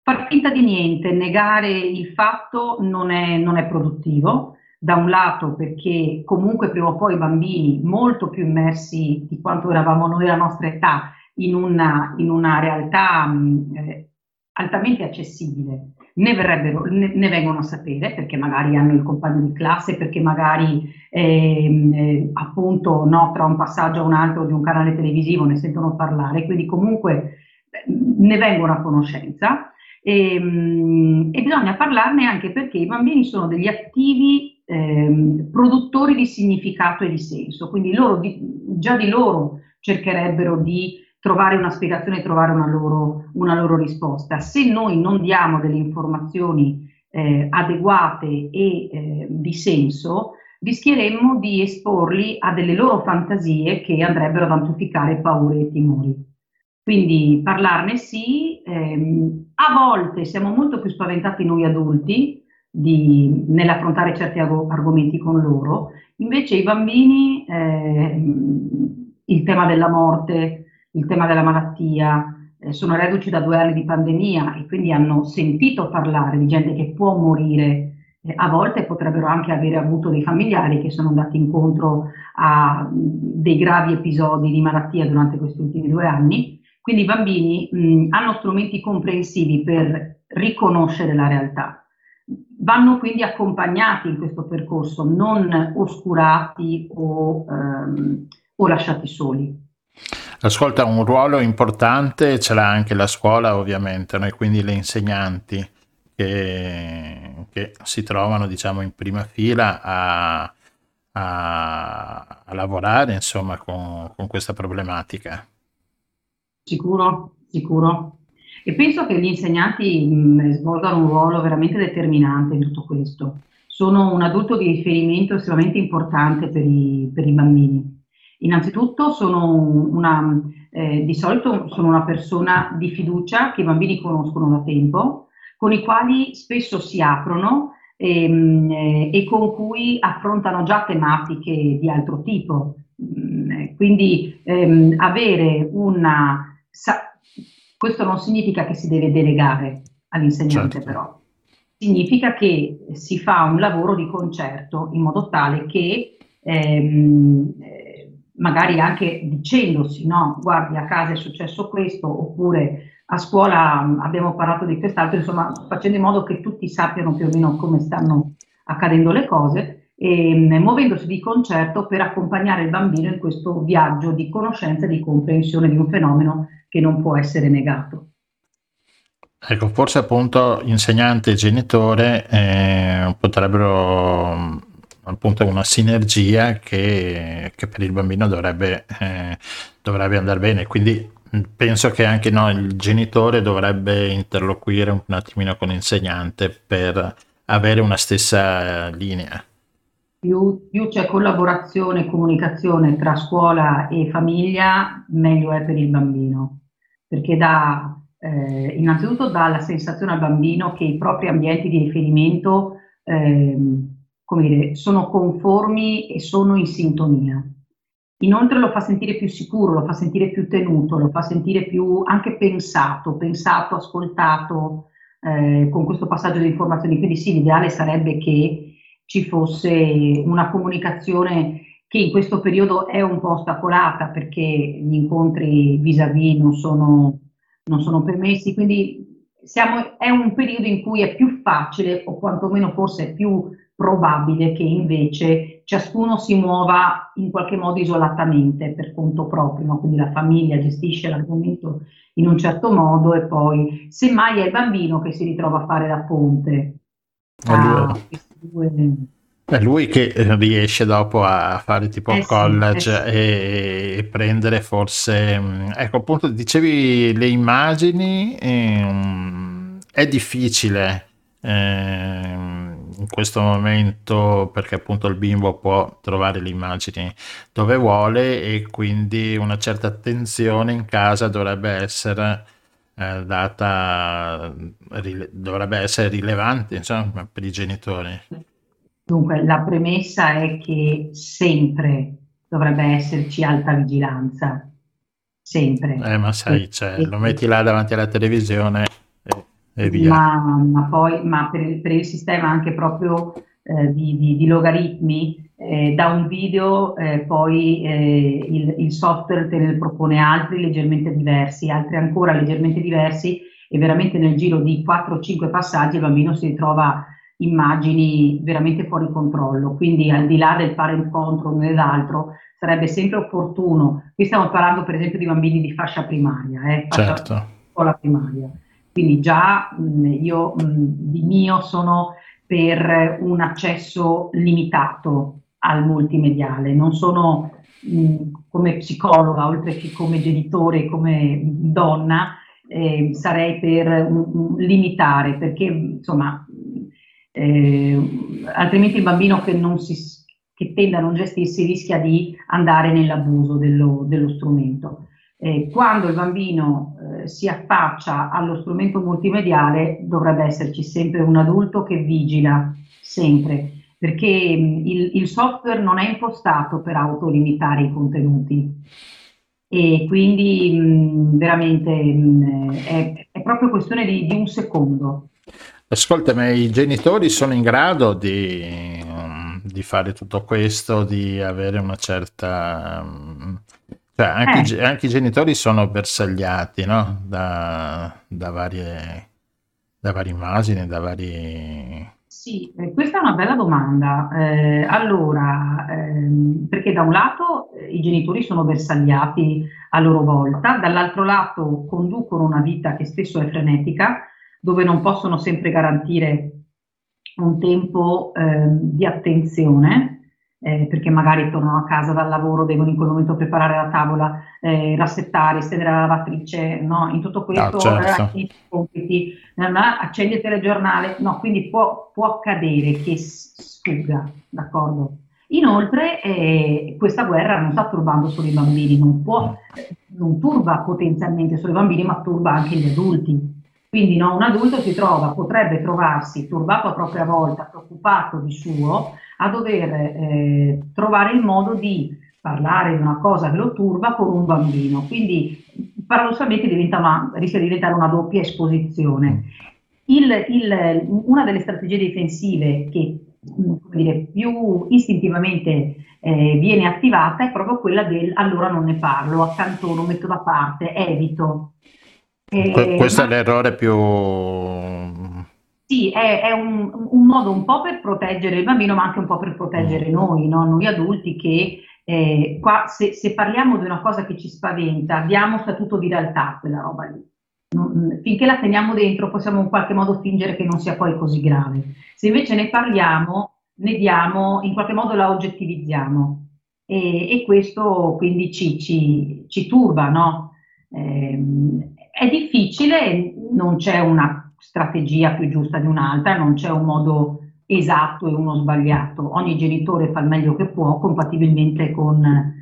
far finta di niente, negare il fatto non è, non è produttivo, da un lato perché comunque prima o poi i bambini molto più immersi di quanto eravamo noi alla nostra età in una, in una realtà mh, eh, altamente accessibile ne, ne, ne, vengono a sapere perché magari hanno il compagno di classe, perché magari ehm, eh, appunto no, tra un passaggio a un altro di un canale televisivo ne sentono parlare, quindi comunque eh, ne vengono a conoscenza. E, ehm, e, bisogna parlarne anche perché i bambini sono degli attivi ehm, produttori di significato e di senso, quindi loro di, già di loro cercherebbero di trovare una spiegazione trovare una loro, una loro risposta. Se noi non diamo delle informazioni eh, adeguate e eh, di senso, rischieremmo di esporli a delle loro fantasie che andrebbero ad amplificare paure e timori. Quindi parlarne sì, ehm, a volte siamo molto più spaventati noi adulti di, nell'affrontare certi argomenti con loro, invece i bambini, eh, il tema della morte, il tema della malattia, eh, sono reduci da due anni di pandemia e quindi hanno sentito parlare di gente che può morire eh, a volte potrebbero anche avere avuto dei familiari che sono andati incontro a dei gravi episodi di malattia durante questi ultimi due anni. Quindi i bambini mh, hanno strumenti comprensivi per riconoscere la realtà. Vanno quindi accompagnati in questo percorso, non oscurati o, ehm, o lasciati soli. Ascolta, un ruolo importante ce l'ha anche la scuola ovviamente, no? quindi le insegnanti che, che si trovano diciamo, in prima fila a, a, a lavorare insomma, con, con questa problematica. Sicuro, sicuro. E penso che gli insegnanti mh, svolgano un ruolo veramente determinante in tutto questo. Sono un adulto di riferimento estremamente importante per i, per i bambini. Innanzitutto sono una, eh, di solito sono una persona di fiducia che i bambini conoscono da tempo, con i quali spesso si aprono ehm, eh, e con cui affrontano già tematiche di altro tipo. Mm, quindi ehm, avere una... Sa- questo non significa che si deve delegare all'insegnante certo. però, significa che si fa un lavoro di concerto in modo tale che ehm, eh, magari anche dicendosi no, guardi a casa è successo questo oppure a scuola mm, abbiamo parlato di quest'altro, insomma facendo in modo che tutti sappiano più o meno come stanno accadendo le cose e mm, muovendosi di concerto per accompagnare il bambino in questo viaggio di conoscenza e di comprensione di un fenomeno che non può essere negato. Ecco, forse appunto insegnante e genitore eh, potrebbero mm, appunto una sinergia che, che, per il bambino dovrebbe, eh, dovrebbe andare bene. Quindi penso che anche no, il genitore dovrebbe interloquire un attimino con l'insegnante per avere una stessa linea. Più, più c'è collaborazione e comunicazione tra scuola e famiglia, meglio è per il bambino, perché dà, eh, innanzitutto dà la sensazione al bambino che i propri ambienti di riferimento eh, come dire, sono conformi e sono in sintonia. Inoltre lo fa sentire più sicuro, lo fa sentire più tenuto, lo fa sentire più anche pensato, pensato, ascoltato eh, con questo passaggio di informazioni. Quindi sì, l'ideale sarebbe che ci fosse una comunicazione che in questo periodo è un po' ostacolata perché gli incontri vis-à-vis non sono, non sono permessi, quindi siamo, è un periodo in cui è più facile o quantomeno forse è più probabile che invece ciascuno si muova in qualche modo isolatamente per conto proprio, no? quindi la famiglia gestisce l'argomento in un certo modo e poi semmai è il bambino che si ritrova a fare la ponte. Ah, è lui che riesce dopo a fare tipo eh college sì, eh sì. e prendere forse, mm, ecco appunto dicevi le immagini, ehm, è difficile Ehm, in questo momento perché appunto il bimbo può trovare le immagini dove vuole e quindi una certa attenzione in casa dovrebbe essere eh, data rile- dovrebbe essere rilevante insomma per i genitori. Dunque la premessa è che sempre dovrebbe esserci alta vigilanza. Sempre. Eh ma sai cioè, lo metti là davanti alla televisione e via. Ma, ma poi ma per, per, il sistema anche proprio eh, di, di, di, logaritmi, eh, da un video eh, poi eh, il, il, software te ne propone altri leggermente diversi, altri ancora leggermente diversi e veramente nel giro di 4-5 passaggi il bambino si ritrova immagini veramente fuori controllo. Quindi al di là del parent control ed altro, sarebbe sempre opportuno, qui stiamo parlando per esempio di bambini di fascia primaria, eh, fascia certo. scuola primaria quindi già mh, io mh, di mio sono per un accesso limitato al multimediale, non sono come psicologa, oltre che come genitore, come donna, eh, sarei per limitare, perché insomma, eh, altrimenti il bambino che, non si, che tende a non gestirsi rischia di andare nell'abuso dello, dello strumento. Eh, quando il bambino si affaccia allo strumento multimediale dovrebbe esserci sempre un adulto che vigila, sempre, perché mh, il, il, software non è impostato per autolimitare i contenuti e quindi mh, veramente mh, è, è, proprio questione di, di un secondo. Ascolta, ma i genitori sono in grado di, di fare tutto questo, di avere una certa... Cioè, anche, Eh. i, anche i genitori sono bersagliati, no? Da, da varie, da varie immagini, da vari... Sì, eh, questa è una bella domanda. Eh, allora, ehm, perché da un lato eh, i genitori sono bersagliati a loro volta, dall'altro lato conducono una vita che spesso è frenetica, dove non possono sempre garantire un tempo ehm, di attenzione, eh, perché magari tornano a casa dal lavoro, devono in quel momento preparare la tavola, eh, rassettare, stendere la lavatrice, no? In tutto questo, Ah, certo. eh, compiti, accendi il telegiornale, no, quindi può, può accadere che s- sfugga, d'accordo? Inoltre, eh, questa guerra non sta turbando solo i bambini, non può, non turba potenzialmente solo i bambini, ma turba anche gli adulti. Quindi no, un adulto si trova, potrebbe trovarsi turbato a propria volta, preoccupato di suo, a dover eh, trovare il modo di parlare di una cosa che lo turba con un bambino. Quindi paradossalmente diventa una, rischia di diventare una doppia esposizione. Il- il- una delle strategie difensive che come dire, più istintivamente eh, viene attivata è proprio quella del allora non ne parlo, accantono, metto da parte, evito. Eh, Que- questo ma- è l'errore più... sì, è, è un, un modo un po' per proteggere il bambino, ma anche un po' per proteggere noi, no? Noi adulti che eh, qua se, se parliamo di una cosa che ci spaventa, diamo statuto di realtà quella roba lì. Non- finché la teniamo dentro possiamo in qualche modo fingere che non sia poi così grave. Se invece ne parliamo, ne diamo, in qualche modo la oggettivizziamo e, e questo quindi ci, ci- ci turba, no? Ehm, è difficile, non c'è una strategia più giusta di un'altra, non c'è un modo esatto e uno sbagliato. Ogni genitore fa il meglio che può, compatibilmente con,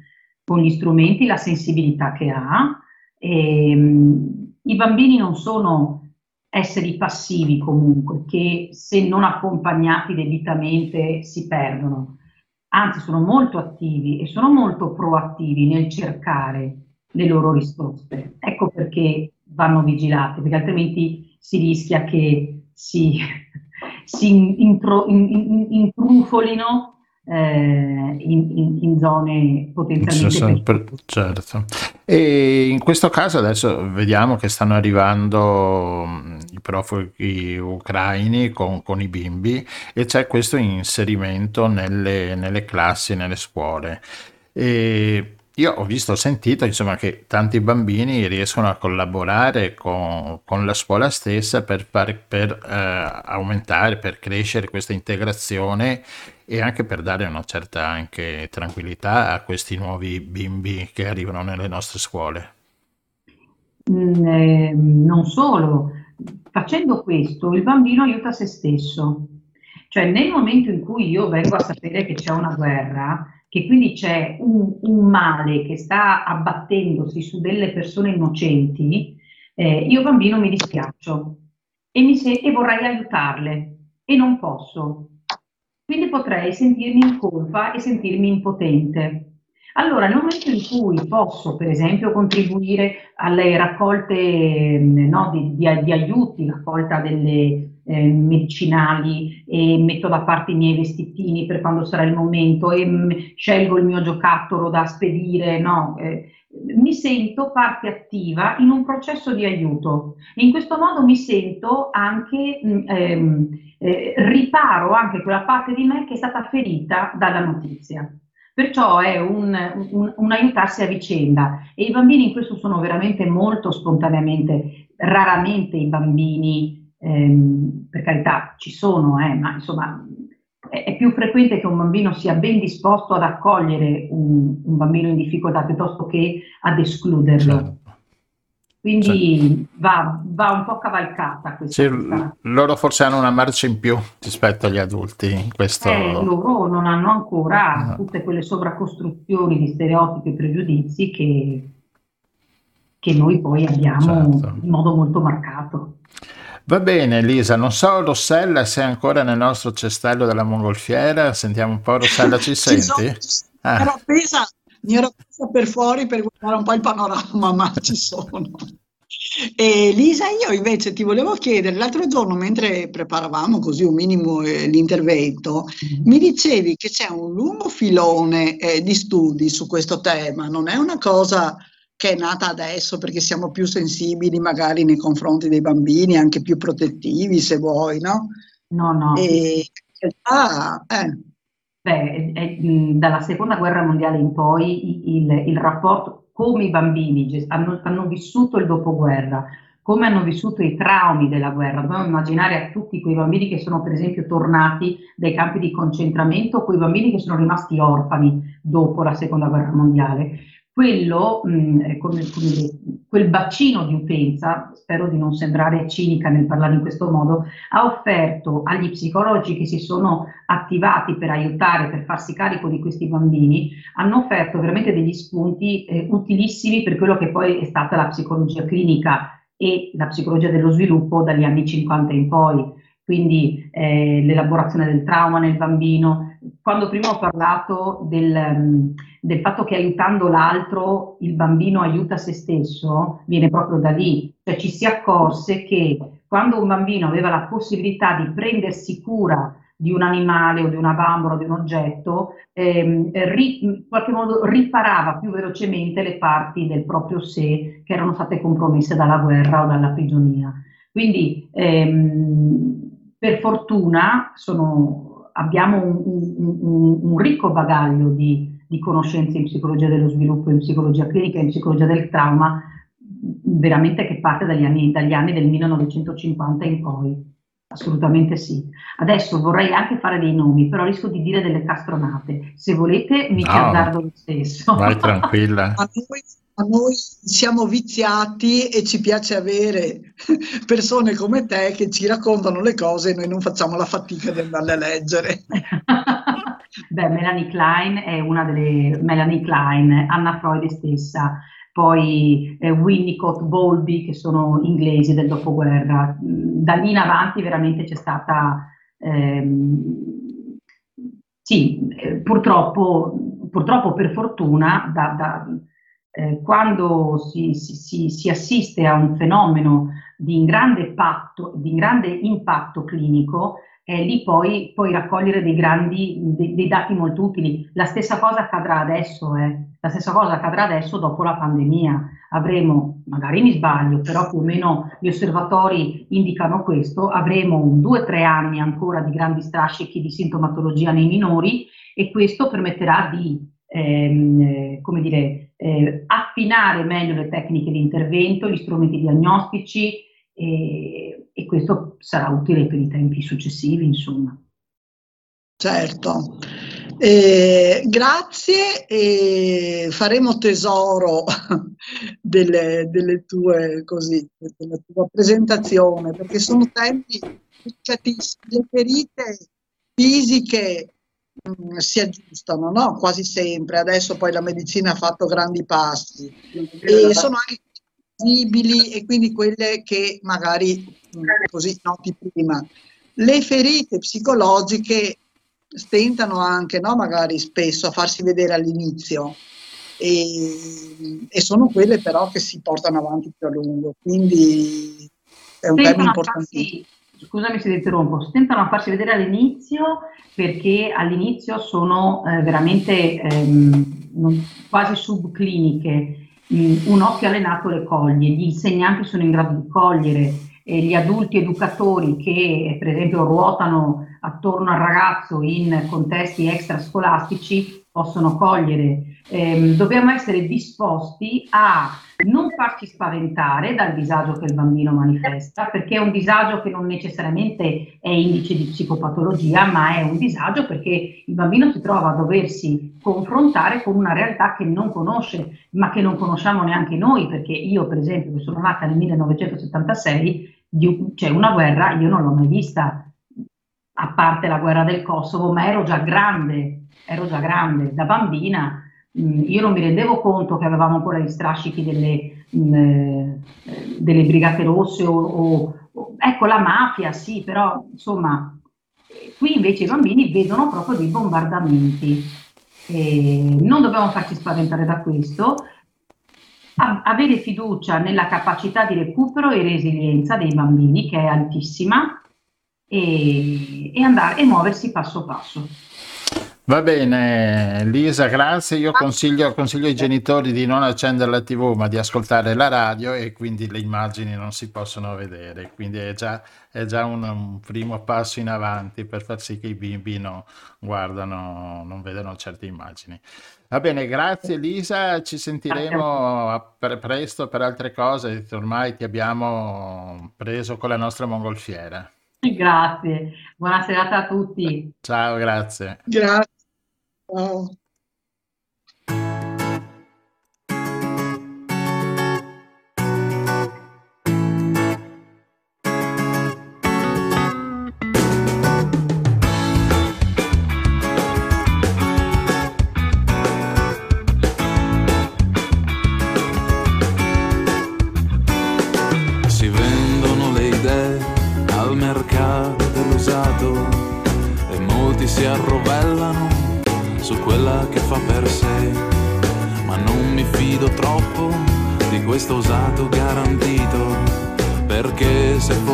con gli strumenti, la sensibilità che ha. Ehm, I bambini non sono esseri passivi comunque, che se non accompagnati debitamente si perdono. Anzi, sono molto attivi e sono molto proattivi nel cercare le loro risposte. Ecco perché vanno vigilati, perché altrimenti si rischia che si, [laughs] si intro- in- in- intrufolino eh, in, in- zone potenzialmente Sì, per- certo. E in questo caso adesso vediamo che stanno arrivando mh, i profughi ucraini con, con i bimbi e c'è questo inserimento nelle, nelle classi, nelle scuole. E io ho visto, ho sentito insomma che tanti bambini riescono a collaborare con, con la scuola stessa per, fare, per eh, aumentare, per crescere questa integrazione e anche per dare una certa anche tranquillità a questi nuovi bimbi che arrivano nelle nostre scuole. Mm, eh, non solo, facendo questo il bambino aiuta se stesso. Cioè nel momento in cui io vengo a sapere che c'è una guerra, che quindi c'è un, un male che sta abbattendosi su delle persone innocenti, eh, io bambino mi dispiaccio e, mi se- e vorrei aiutarle e non posso. Quindi potrei sentirmi in colpa e sentirmi impotente. Allora, nel momento in cui posso, per esempio, contribuire alle raccolte eh, no, di, di- di aiuti, raccolta delle eh, medicinali e metto da parte i miei vestitini per quando sarà il momento e mm, scelgo il mio giocattolo da spedire, no, eh, mi sento parte attiva in un processo di aiuto. E in questo modo mi sento anche, mm, ehm, eh, riparo anche quella parte di me che è stata ferita dalla notizia. Perciò è un, un- un aiutarsi a vicenda e i bambini in questo sono veramente molto spontaneamente, raramente i bambini, ehm, per carità ci sono, eh, ma insomma è, è più frequente che un bambino sia ben disposto ad accogliere un, un bambino in difficoltà piuttosto che ad escluderlo. Certo. Quindi va, va un po' cavalcata questa, Sì, questa- loro forse hanno una marcia in più rispetto agli adulti in questo... Eh, loro non hanno ancora No. tutte quelle sovracostruzioni di stereotipi e pregiudizi che, che noi poi abbiamo Certo. in modo molto marcato. Va bene, Elisa, non so Rossella se è ancora nel nostro cestello della mongolfiera, sentiamo un po' Rossella, ci [laughs] senti? sono. Ah. Ero appesa, mi ero appesa per fuori per guardare un po' il panorama, ma ci sono. Lisa, io invece ti volevo chiedere, l'altro giorno mentre preparavamo così un minimo eh, l'intervento, mi dicevi che c'è un lungo filone eh, di studi su questo tema, non è una cosa che è nata adesso perché siamo più sensibili magari nei confronti dei bambini, anche più protettivi se vuoi, no? No, no. E, ah, eh. Beh, è, dalla seconda guerra mondiale in poi il, il rapporto come i bambini hanno, hanno, vissuto il dopoguerra, come hanno vissuto i traumi della guerra. Dobbiamo immaginare a tutti quei bambini che sono per esempio tornati dai campi di concentramento, quei bambini che sono rimasti orfani dopo la seconda guerra mondiale quello, mh, mm, come, come, quel bacino di utenza, spero di non sembrare cinica nel parlare in questo modo, ha offerto agli psicologi che si sono attivati per aiutare, per farsi carico di questi bambini, hanno offerto veramente degli spunti eh, utilissimi per quello che poi è stata la psicologia clinica e la psicologia dello sviluppo dagli anni 50 in poi quindi eh, l'elaborazione del trauma nel bambino. Quando prima ho parlato del, um, del, fatto che aiutando l'altro il bambino aiuta se stesso, viene proprio da lì, cioè ci si accorse che quando un bambino aveva la possibilità di prendersi cura di un animale o di una bambola o di un oggetto, ehm, ri, in qualche modo riparava più velocemente le parti del proprio sé che erano state compromesse dalla guerra o dalla prigionia. Quindi ehm, per fortuna sono, abbiamo un, un, un, un, ricco bagaglio di, di, conoscenze in psicologia dello sviluppo, in psicologia clinica, in psicologia del trauma, veramente che parte dagli anni, dagli anni del 1950 in poi. Assolutamente sì. Adesso vorrei anche fare dei nomi, però rischio di dire delle castronate. Se volete mi no, azzardo lo stesso. Vai tranquilla. [laughs] a noi siamo viziati e ci piace avere [laughs] persone come te che ci raccontano le cose e noi non facciamo la fatica di andarle a leggere. [laughs] Beh, Melanie Klein è una delle Melanie Klein, Anna Freud stessa, poi eh, Winnicott, Bowlby, che sono inglesi del dopoguerra. Da lì in avanti veramente c'è stata, ehm, sì, eh, purtroppo, purtroppo per fortuna, da, da eh, quando si, si, si, assiste a un fenomeno di grande, patto, di grande impatto clinico, eh, lì poi puoi raccogliere dei, grandi, dei, dei, dati molto utili. La stessa cosa accadrà adesso, eh. la stessa cosa accadrà adesso dopo la pandemia. Avremo, magari mi sbaglio, però più o meno gli osservatori indicano questo, avremo un due o tre anni ancora di grandi strascichi di sintomatologia nei minori e questo permetterà di ehm, eh, come dire, eh, affinare meglio le tecniche di intervento, gli strumenti diagnostici e, e questo sarà utile per i tempi successivi, insomma. Certo. Eh, grazie e faremo tesoro [laughs] delle, delle tue, così, della tua presentazione perché sono tempi delicatissimi. Le ferite fisiche Mm, si aggiustano, no? quasi sempre. Adesso poi la medicina ha fatto grandi passi e sono anche visibili e quindi quelle che magari mm, così noti prima. Le ferite psicologiche stentano anche, no? magari spesso a farsi vedere all'inizio e, e, sono quelle però che si portano avanti più a lungo, quindi è un tema importantissimo scusami se ti interrompo, tentano a farsi vedere all'inizio perché all'inizio sono eh, veramente ehm, non, quasi subcliniche, mm, un occhio allenato le coglie, gli insegnanti sono in grado di cogliere, e gli adulti educatori che per esempio ruotano attorno al ragazzo in contesti extrascolastici possono cogliere. Eh, dobbiamo essere disposti a non farci spaventare dal disagio che il bambino manifesta, perché è un disagio che non necessariamente è indice di psicopatologia, ma è un disagio perché il bambino si trova a doversi confrontare con una realtà che non conosce, ma che non conosciamo neanche noi, perché io per esempio che sono nata nel 1976, cioè una guerra io non l'ho mai vista, a parte la guerra del Kosovo, ma ero già grande, ero già grande, da bambina io non mi rendevo conto che avevamo ancora gli strascichi delle, mm, eh, delle brigate rosse o, o, o, ecco la mafia, sì, però insomma qui invece i bambini vedono proprio dei bombardamenti. E non dobbiamo farci spaventare da questo. avere fiducia nella capacità di recupero e resilienza dei bambini, che è altissima, e, e andare e muoversi passo passo. Va bene, Lisa, grazie. Io consiglio, consiglio, ai genitori di non accendere la TV, ma di ascoltare la radio e quindi le immagini non si possono vedere. Quindi è già, è già un, un, primo passo in avanti per far sì che i bimbi no, guardano, non vedano certe immagini. Va bene, grazie Lisa, ci sentiremo per presto per altre cose. Ormai ti abbiamo preso con la nostra mongolfiera. Grazie, buona serata a tutti. Ciao, grazie. Grazie. Ciao.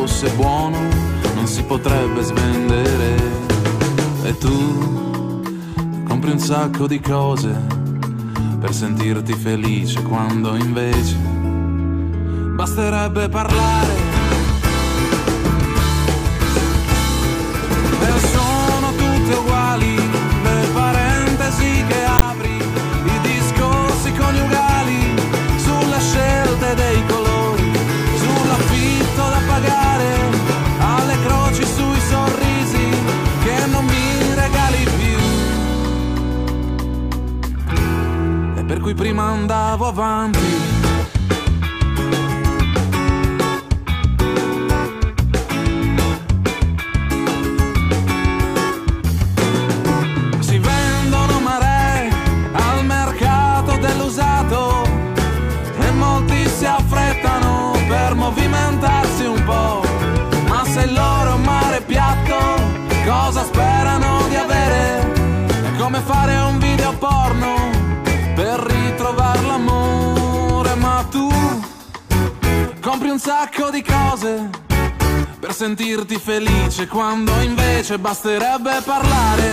Fosse buono non si potrebbe svendere. E tu compri un sacco di cose per sentirti felice quando invece basterebbe parlare cui prima andavo avanti. Compri un sacco di cose per sentirti felice quando invece basterebbe parlare.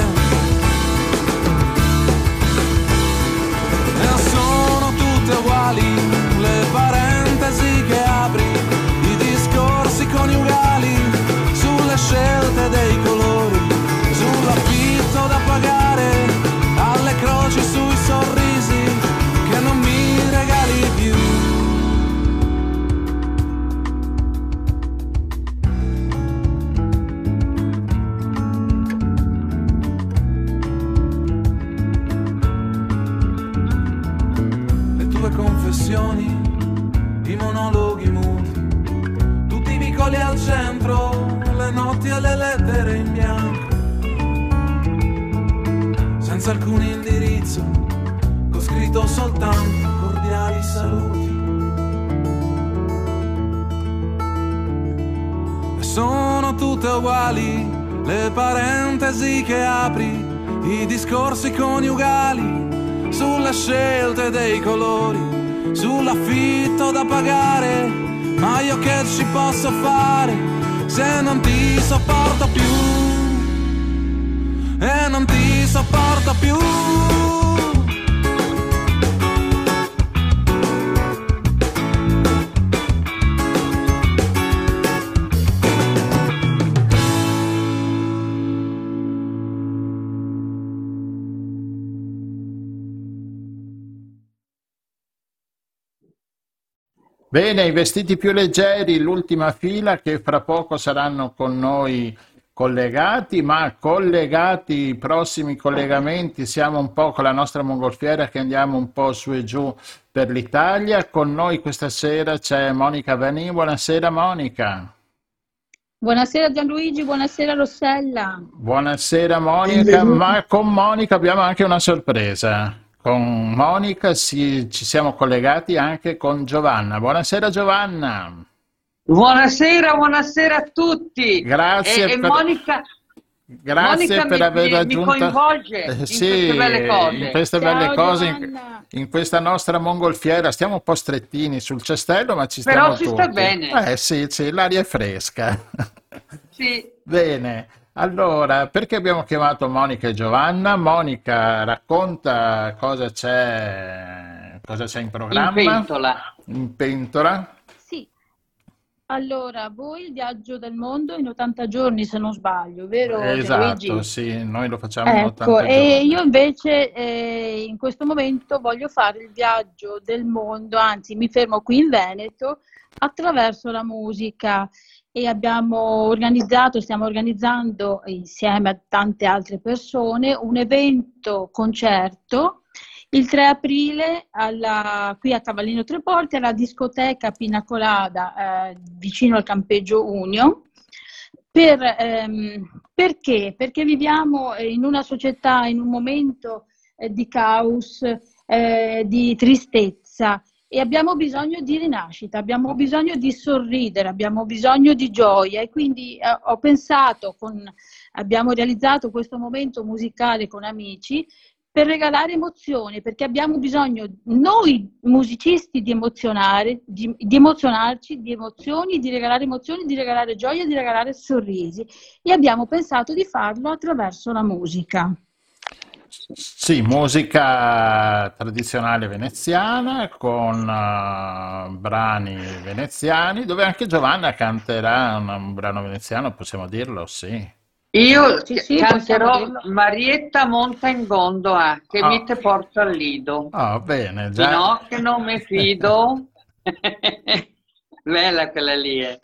E sono tutte uguali le parentesi che apri, i discorsi coniugali sulle scelte dei colori, sull'affitto da pagare, alle croci sui senza alcun indirizzo, ho scritto soltanto cordiali saluti. E sono tutte uguali le parentesi che apri, i discorsi coniugali, sulle scelte dei colori, sull'affitto da pagare, ma io che ci posso fare se non ti sopporto più? Non ti sopporto più. Bene, i vestiti più leggeri, l'ultima fila che fra poco saranno con noi collegati, ma collegati i prossimi collegamenti siamo un po' con la nostra mongolfiera che andiamo un po' su e giù per l'Italia. Con noi questa sera c'è Monica Vani. Buonasera Monica. Buonasera Gianluigi, buonasera Rossella. Buonasera Monica, ma con Monica abbiamo anche una sorpresa. Con Monica si, ci siamo collegati anche con Giovanna. Buonasera Giovanna. Buonasera, buonasera a tutti. Grazie. E, per... e Monica, Grazie Monica per mi, aver mi- coinvolge eh, in sì, queste belle cose. in queste Ciao, belle cose, in, in questa nostra mongolfiera. Stiamo un po' strettini sul cestello, ma ci Però stiamo si sta tutti. bene. Eh sì, sì, l'aria è fresca. [laughs] Sì. Bene, allora, perché abbiamo chiamato Monica e Giovanna? Monica, racconta cosa c'è, cosa c'è in In programma pentola. in pentola. Allora, voi il viaggio del mondo in 80 giorni, se non sbaglio, vero Esatto, Gianluigi? sì, noi lo facciamo in Ecco, 80 e giorni. io invece eh, in questo momento voglio fare il viaggio del mondo, anzi mi fermo qui in Veneto attraverso la musica e abbiamo organizzato, stiamo organizzando insieme a tante altre persone un evento concerto il 3 aprile alla- qui a Cavallino Treporti alla discoteca Pinacolada eh, vicino al campeggio Unio. Per, ehm, perché? Perché viviamo eh, in una società, in un momento eh, di caos, eh, di tristezza e abbiamo bisogno di rinascita, abbiamo bisogno di sorridere, abbiamo bisogno di gioia e quindi eh, ho pensato, con, abbiamo realizzato questo momento musicale con amici per regalare emozioni, perché abbiamo bisogno noi musicisti di emozionare, di, di emozionarci, di emozioni, di regalare emozioni, di regalare gioia, di regalare sorrisi e abbiamo pensato di farlo attraverso la musica. Sì, musica tradizionale veneziana con eh, brani veneziani, dove anche Giovanna canterà un, un brano veneziano, possiamo dirlo, sì. Io Sì, sì, canterò. Marietta monta in gondola, che Ah. mi te porta al lido. Oh, bene, già. No, che non mi fido. [laughs] Bella quella lì, eh.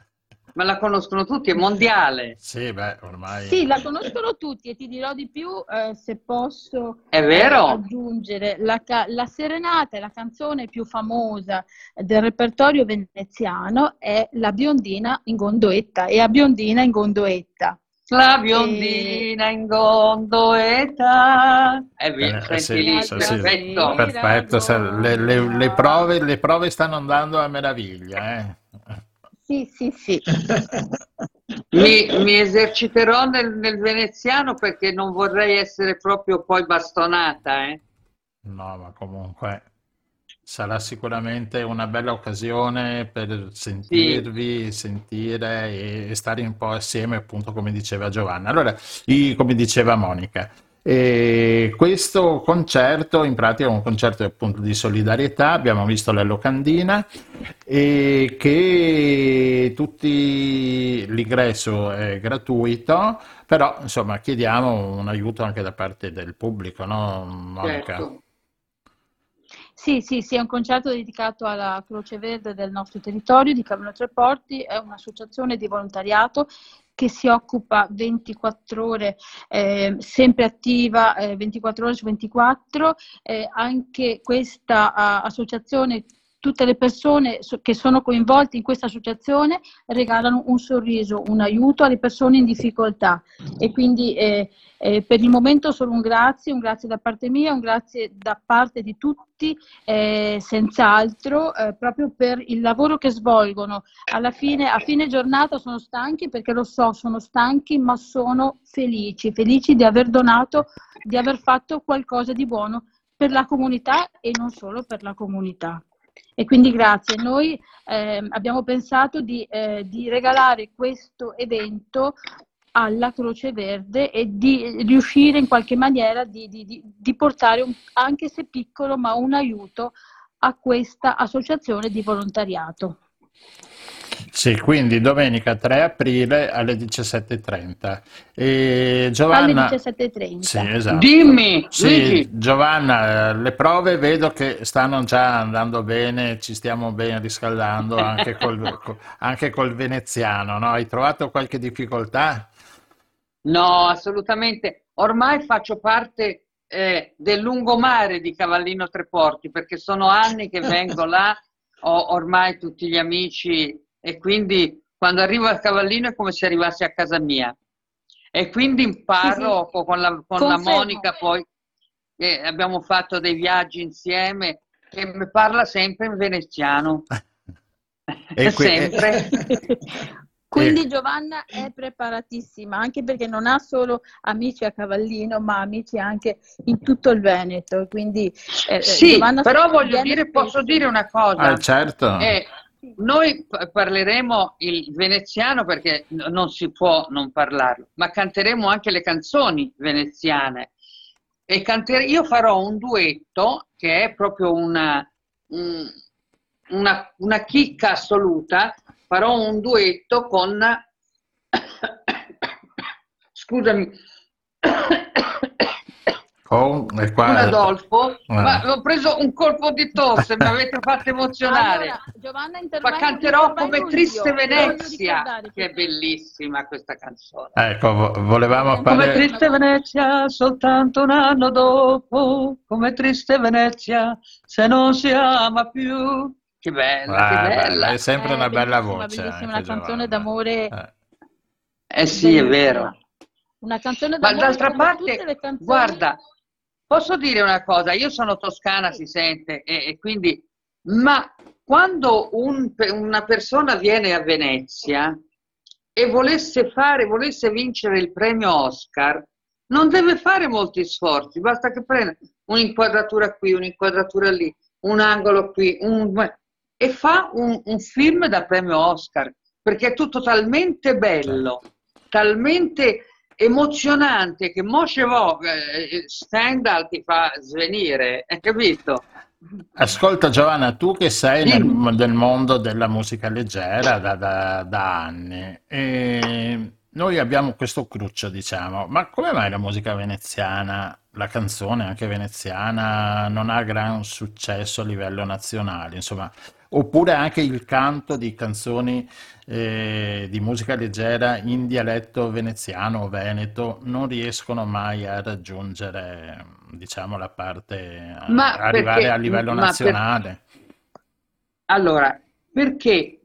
Ma la conoscono tutti, è mondiale. Sì, beh, ormai... Sì, la conoscono tutti e ti dirò di più eh, se posso È eh, vero? aggiungere la, ca- la serenata è la canzone più famosa del repertorio veneziano è La biondina in gondoletta e a biondina in gondoletta. La biondina in gondoletta. È Eh, eh, sì, lì, sì, sì. perfetto. Perfetto, le, le- le prove, le prove stanno andando a meraviglia, eh. Sì, sì, sì. Mi, mi eserciterò nel, nel veneziano perché non vorrei essere proprio poi bastonata, eh. No, ma comunque sarà sicuramente una bella occasione per sentirvi, sentire e, e stare un po' assieme, appunto, come diceva Giovanna. Allora, i- come diceva Monica, e questo concerto in pratica è un concerto appunto di solidarietà, abbiamo visto la locandina e che tutti l'ingresso è gratuito, però insomma chiediamo un aiuto anche da parte del pubblico, no, Monica? Certo. Sì, sì, sì, è un concerto dedicato alla Croce Verde del nostro territorio di Cavino Treporti, è un'associazione di volontariato che si occupa 24 ore, eh, sempre attiva eh, 24 ore su 24. Eh, anche questa ah, associazione, tutte le persone so- che sono coinvolte in questa associazione regalano un sorriso, un aiuto alle persone in difficoltà. E quindi eh, eh, per il momento solo un grazie, un grazie da parte mia, un grazie da parte di tutti, eh, senz'altro, eh, proprio per il lavoro che svolgono. Alla fine, a fine giornata sono stanchi perché lo so, sono stanchi, ma sono felici, felici di aver donato, di aver fatto qualcosa di buono per la comunità e non solo per la comunità. E quindi grazie. Noi ehm, abbiamo pensato di, eh, di regalare questo evento alla Croce Verde e di riuscire in qualche maniera di- di- di portare, un- anche se piccolo, ma un aiuto a questa associazione di volontariato. Sì, quindi domenica 3 aprile alle 17.30. E Alle Giovanna, 17.30. sì, esatto. Dimmi, Sì. Giovanna, le prove vedo che stanno già andando bene, ci stiamo ben riscaldando [laughs] anche col, co- anche col veneziano, no? Hai trovato qualche difficoltà? No, assolutamente. Ormai faccio parte eh, del lungomare di Cavallino Treporti perché sono anni che vengo là, ho ormai tutti gli amici e quindi quando arrivo a Cavallino è come se arrivassi a casa mia. E quindi imparo Sì, sì. con la, con la. Monica poi, che abbiamo fatto dei viaggi insieme, che mi parla sempre in veneziano. E [laughs] qui- sempre. [laughs] Quindi Giovanna è preparatissima, anche perché non ha solo amici a Cavallino, ma amici anche in tutto il Veneto. Quindi, eh, sì, Giovanna però voglio dire, spesso. posso dire una cosa. Ah, certo. Eh, noi parleremo il veneziano perché non si può non parlarlo, ma canteremo anche le canzoni veneziane. E cantere... io farò un duetto che è proprio una, una, una chicca assoluta farò un duetto con [coughs] scusami con, qua... con Adolfo eh. ma ho preso un colpo di tosse mi avete fatto emozionare allora, ma canterò come Triste Venezia che è bellissima questa canzone ecco volevamo fare come Triste Venezia soltanto un anno dopo come Triste Venezia se non si ama più che bella, ah, che bella. È sempre eh, una bella voce. Bellissima, una canzone d'amore. Eh. eh sì, è vero. Una canzone d'amore. Ma d'altra parte, guarda, posso dire una cosa, io sono toscana, si sente, e, e quindi, ma quando un, una persona viene a Venezia e volesse fare, volesse vincere il premio Oscar, non deve fare molti sforzi, basta che prenda un'inquadratura qui, un'inquadratura lì, un angolo qui, un e fa un, un film da premio Oscar, perché è tutto talmente bello, talmente emozionante che Moshe Vog, eh, Stendhal ti fa svenire, hai capito? Ascolta Giovanna, tu che sei nel, nel mondo della musica leggera da, da, da anni, e noi abbiamo questo cruccio, diciamo, ma come mai la musica veneziana, la canzone anche veneziana, non ha gran successo a livello nazionale? Insomma, oppure anche il canto di canzoni eh, di musica leggera in dialetto veneziano o veneto non riescono mai a raggiungere diciamo la parte ma arrivare perché, a livello nazionale per... allora perché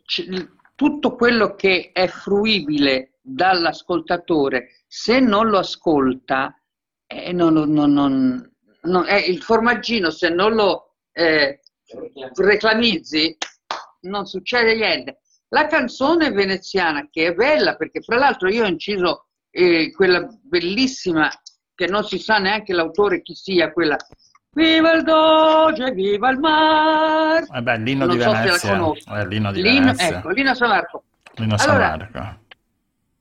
tutto quello che è fruibile dall'ascoltatore se non lo ascolta eh, non, non, non, eh, il formaggino se non lo eh, reclamizzi, non succede niente. La canzone veneziana, che è bella, perché fra l'altro io ho inciso eh, quella bellissima, che non si sa neanche l'autore chi sia, quella Viva il Doge, viva il mar! Eh beh, l'inno di Venezia. Eh, l'inno di Venezia. Ecco, Lino San Marco. Lino San allora, Marco.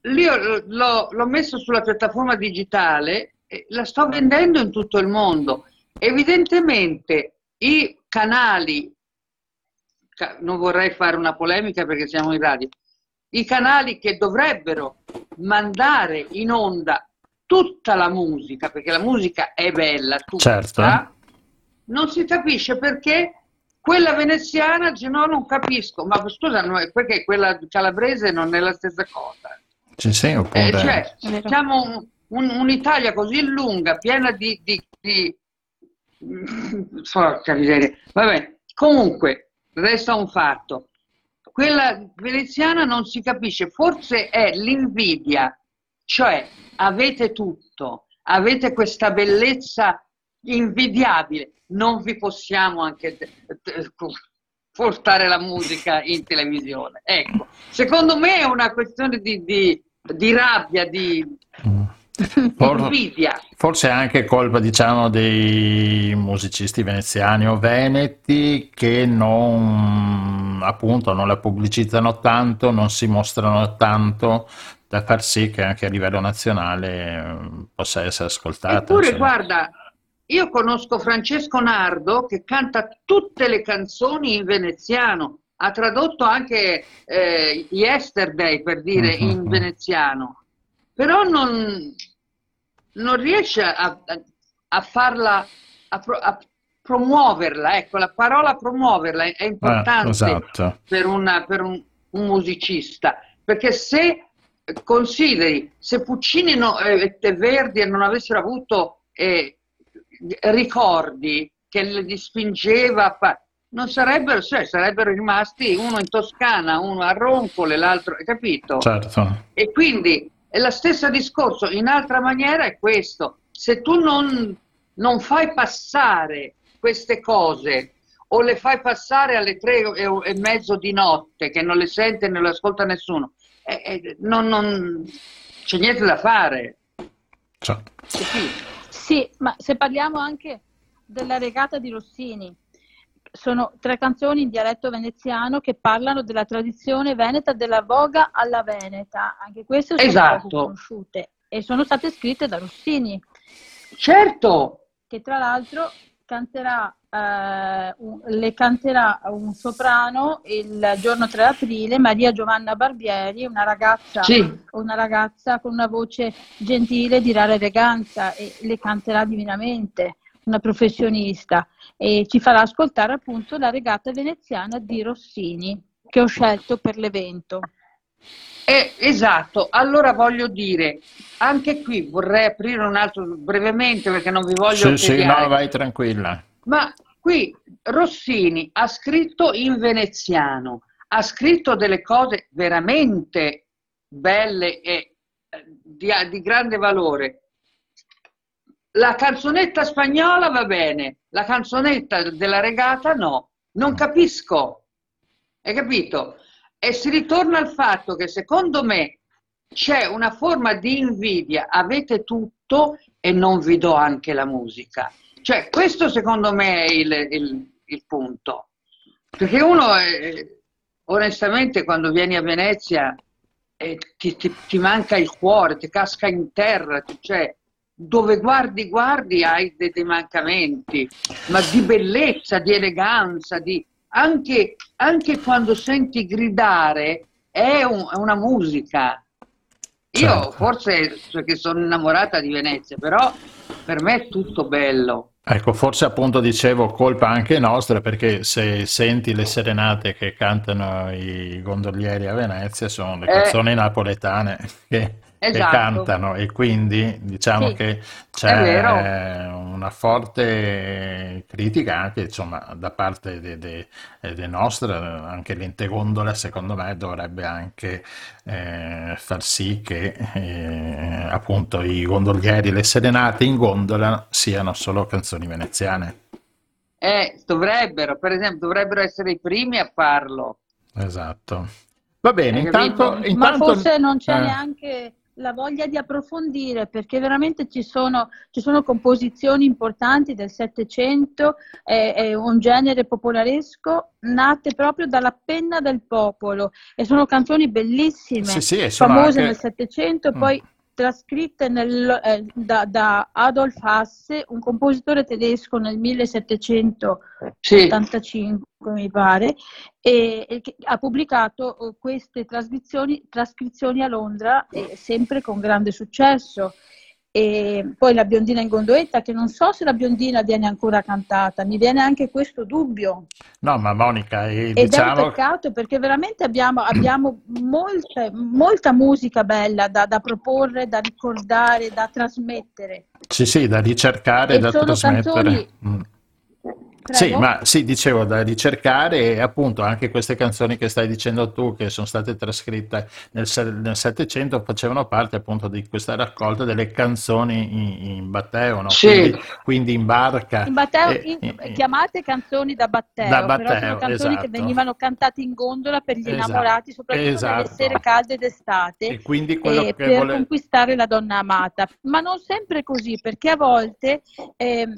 Io l'ho, l'ho messo sulla piattaforma digitale e la sto vendendo in tutto il mondo. Evidentemente i canali, non vorrei fare una polemica perché siamo in radio, i canali che dovrebbero mandare in onda tutta la musica, perché la musica è bella, tutta, certo. non si capisce perché quella veneziana dice no, non capisco, ma scusa, no, perché quella calabrese non è la stessa cosa. Ci sei oppure... Eh, cioè, siamo un, un, un'Italia così lunga, piena di, di, di [laughs] Porca miseria. Vabbè, comunque, resta un fatto. Quella veneziana non si capisce, forse è l'invidia, cioè avete tutto, avete questa bellezza invidiabile, non vi possiamo anche portare la musica in televisione. Ecco, secondo me è una questione di, di, di rabbia, di, Invidia. Forse è anche colpa, diciamo, dei musicisti veneziani o veneti che non, appunto, non la pubblicizzano tanto, non si mostrano tanto da far sì che anche a livello nazionale eh, possa essere ascoltata. Eppure, insomma. guarda, io conosco Francesco Nardo che canta tutte le canzoni in veneziano, ha tradotto anche eh, Yesterday per dire uh-huh. in [laughs] veneziano però non, non riesce a, a farla, a, a, promuoverla, ecco, la parola promuoverla è importante eh, esatto. per, una, per un, un, musicista, perché se consideri, se Puccini no, eh, e Verdi non avessero avuto eh, ricordi che li spingeva a fare, non sarebbero, cioè, sarebbero rimasti uno in Toscana, uno a Roncole, l'altro, hai capito? Certo. E quindi è lo stesso discorso, in altra maniera è questo, se tu non, non fai passare queste cose o le fai passare alle tre e, mezzo di notte che non le sente e non le ascolta nessuno, eh, eh, non, non, c'è niente da fare. Ciao. Sì, ma se parliamo anche della regata di Rossini, sono tre canzoni in dialetto veneziano che parlano della tradizione veneta della voga alla veneta, anche queste sono esatto. poco conosciute e sono state scritte da Rossini. Certo! Che tra l'altro canterà, eh, un, le canterà un soprano il giorno 3 aprile, Maria Giovanna Barbieri, una ragazza, sì. una ragazza con una voce gentile di rara eleganza e le canterà divinamente una professionista, e ci farà ascoltare appunto la regata veneziana di Rossini che ho scelto per l'evento. Eh, esatto, allora voglio dire, anche qui vorrei aprire un altro brevemente perché non vi voglio... Sì, sì, no, vai tranquilla. Ma qui Rossini ha scritto in veneziano, ha scritto delle cose veramente belle e eh, di, di grande valore la canzonetta spagnola va bene, la canzonetta della regata no. Non capisco. Hai capito? E si ritorna al fatto che secondo me c'è una forma di invidia, avete tutto e non vi do anche la musica. Cioè, questo secondo me è il, il, il punto. Perché uno, è, onestamente, quando vieni a Venezia, eh, ti, ti, ti, manca il cuore, ti casca in terra, cioè, dove guardi, guardi, hai dei, dei mancamenti, ma di bellezza, di eleganza, di... Anche, anche quando senti gridare è, un, è una musica. Io certo. forse perché sono innamorata di Venezia, però per me è tutto bello. Ecco, forse appunto dicevo colpa anche nostra perché se senti le serenate che cantano i gondolieri a Venezia sono le canzoni eh, napoletane [laughs] che esatto. che cantano e quindi diciamo sì, che c'è una forte critica anche insomma, da parte delle de, de nostre, anche l'ente gondola secondo me dovrebbe anche eh, far sì che eh, appunto i gondolieri e le serenate in gondola siano solo canzoni veneziane. Eh, dovrebbero, per esempio, dovrebbero essere i primi a farlo. Esatto. Va bene, intanto, intanto, Ma forse non c'è eh. neanche la voglia di approfondire perché veramente ci sono, ci sono composizioni importanti del Settecento, è, è, un genere popolaresco nate proprio dalla penna del popolo e sono canzoni bellissime, sì, sì, famose anche... nel Settecento, mm. Trascritte nel, eh, da, da, Adolf Hasse, un compositore tedesco nel 1785 sì. mi pare, e, e ha pubblicato eh, queste trascrizioni, trascrizioni a Londra, eh, sempre con grande successo. E poi la biondina in gondoletta, che non so se la biondina viene ancora cantata, mi viene anche questo dubbio. No, ma Monica, eh, Ed diciamo... è un peccato perché veramente abbiamo, abbiamo molta, molta musica bella da, da, proporre, da ricordare, da trasmettere. Sì, sì, da ricercare e da trasmettere. Canzoni... Mm Prego. Sì, ma sì, dicevo da ricercare e appunto anche queste canzoni che stai dicendo tu, che sono state trascritte nel, nel Settecento, facevano parte appunto di questa raccolta delle canzoni in, in batteo, no? sì. quindi, quindi, in barca. In batteo, e, in, e, chiamate canzoni da batteo, da batteo però sono canzoni esatto. che venivano cantate in gondola per gli esatto. innamorati, soprattutto esatto. nelle sere calde d'estate, e quindi quello eh, che per vole... conquistare la donna amata. Ma non sempre così, perché a volte... Eh,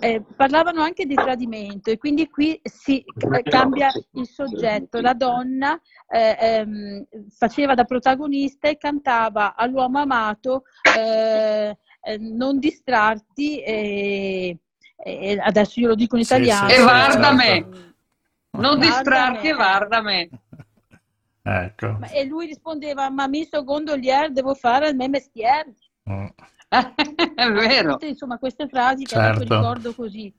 eh, parlavano anche di tradimento e quindi qui si cambia il soggetto. La donna eh, ehm, faceva da protagonista e cantava all'uomo amato eh, eh, non distrarti e, e, adesso io lo dico in italiano. Sì, sì, e guarda me, non distrarti e guarda me. Ecco. E lui rispondeva, ma mi so gondolier, devo fare il mio mestiere. Mm. [laughs] è vero. Insomma, queste frasi che certo. ricordo così.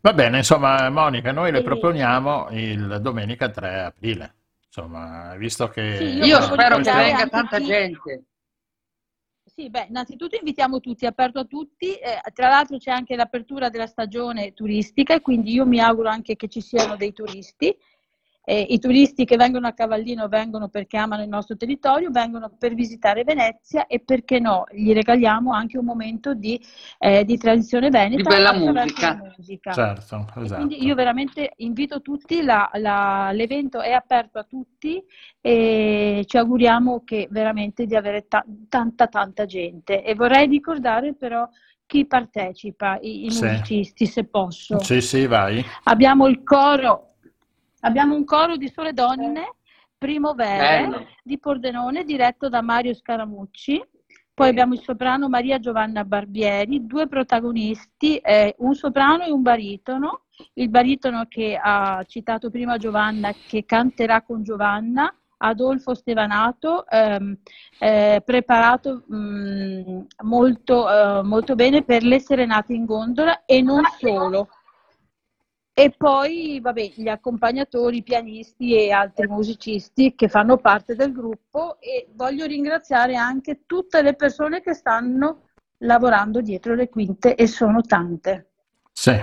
Va bene, insomma, Monica, noi le proponiamo il domenica 3 aprile. Insomma, visto che... Sì, io, io spero che venga tanta chi... gente. Sì, beh, innanzitutto invitiamo tutti, aperto a tutti, eh, tra l'altro c'è anche l'apertura della stagione turistica e quindi io mi auguro anche che ci siano dei turisti eh, i turisti che vengono a Cavallino vengono perché amano il nostro territorio, vengono per visitare Venezia e perché no, gli regaliamo anche un momento di, eh, di tradizione veneta. Di bella musica. musica. Certo, esatto. Quindi io veramente invito tutti, la, la, l'evento è aperto a tutti e ci auguriamo che veramente di avere ta- tanta tanta gente. E vorrei ricordare però chi partecipa, i, i Sì. musicisti se posso. Sì, sì, vai. Abbiamo il coro, abbiamo un coro di sole donne, Primovere, Bello. di Pordenone, diretto da Mario Scaramucci. Poi abbiamo il soprano Maria Giovanna Barbieri, due protagonisti, eh, un soprano e un baritono. Il baritono che ha citato prima Giovanna, che canterà con Giovanna, Adolfo Stevanato, ehm, eh, preparato mh, molto, eh, molto bene per le serenate in gondola e non solo. E poi, vabbè, gli accompagnatori, pianisti e altri musicisti che fanno parte del gruppo e voglio ringraziare anche tutte le persone che stanno lavorando dietro le quinte e sono tante. Sì.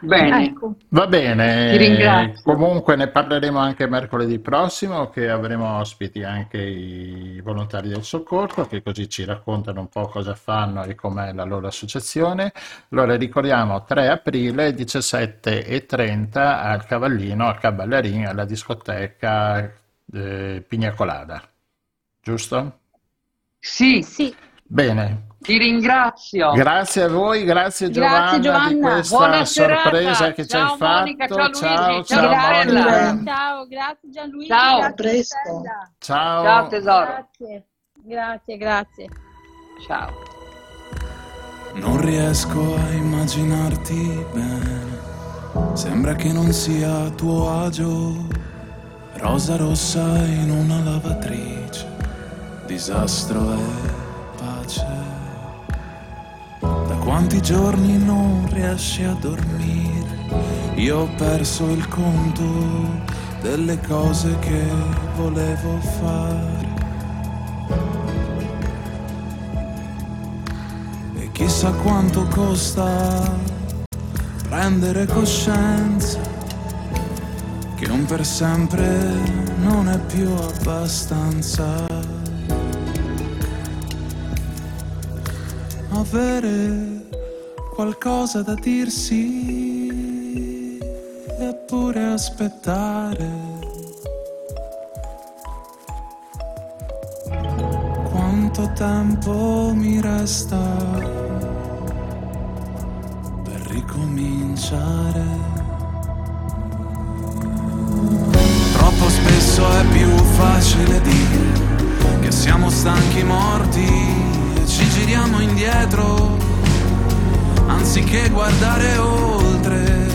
Bene. Ecco. Va bene, Ti ringrazio. comunque ne parleremo anche mercoledì prossimo che avremo ospiti anche i volontari del soccorso che così ci raccontano un po' cosa fanno e com'è la loro associazione. Allora ricordiamo 3 aprile 17 e 30 al Cavallino, al Caballarin, alla discoteca eh, Pigna Colada, giusto? Sì, Sì, Bene, ti ringrazio. grazie a voi, grazie Giovanna Grazie, Giovanna. di questa Buona serata. sorpresa che ci hai Ciao, Monica, fatto. ciao, Luigi, ciao, ciao, ciao ciao, grazie Gianluigi, Ciao. grazie A presto. Ciao. Ciao tesoro. Grazie, grazie, grazie. Ciao. Non riesco a immaginarti bene, sembra che non sia a tuo agio. Rosa rossa in una lavatrice, disastro e pace. Quanti giorni non riesci a dormire? Io ho perso il conto delle cose che volevo fare. E chissà quanto costa prendere coscienza che un per sempre non è più abbastanza. Avere qualcosa da dirsi eppure aspettare. Quanto tempo mi resta per ricominciare? Troppo spesso è più facile dire che siamo stanchi morti ci giriamo indietro anziché guardare oltre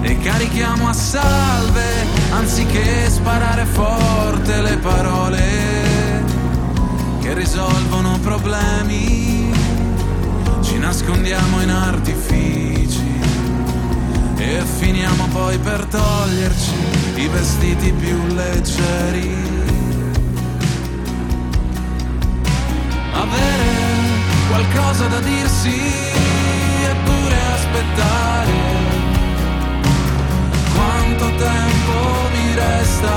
e carichiamo a salve anziché sparare forte le parole che risolvono problemi ci nascondiamo in artifici e finiamo poi per toglierci i vestiti più leggeri. Qualcosa da dirsi eppure aspettare. Quanto tempo mi resta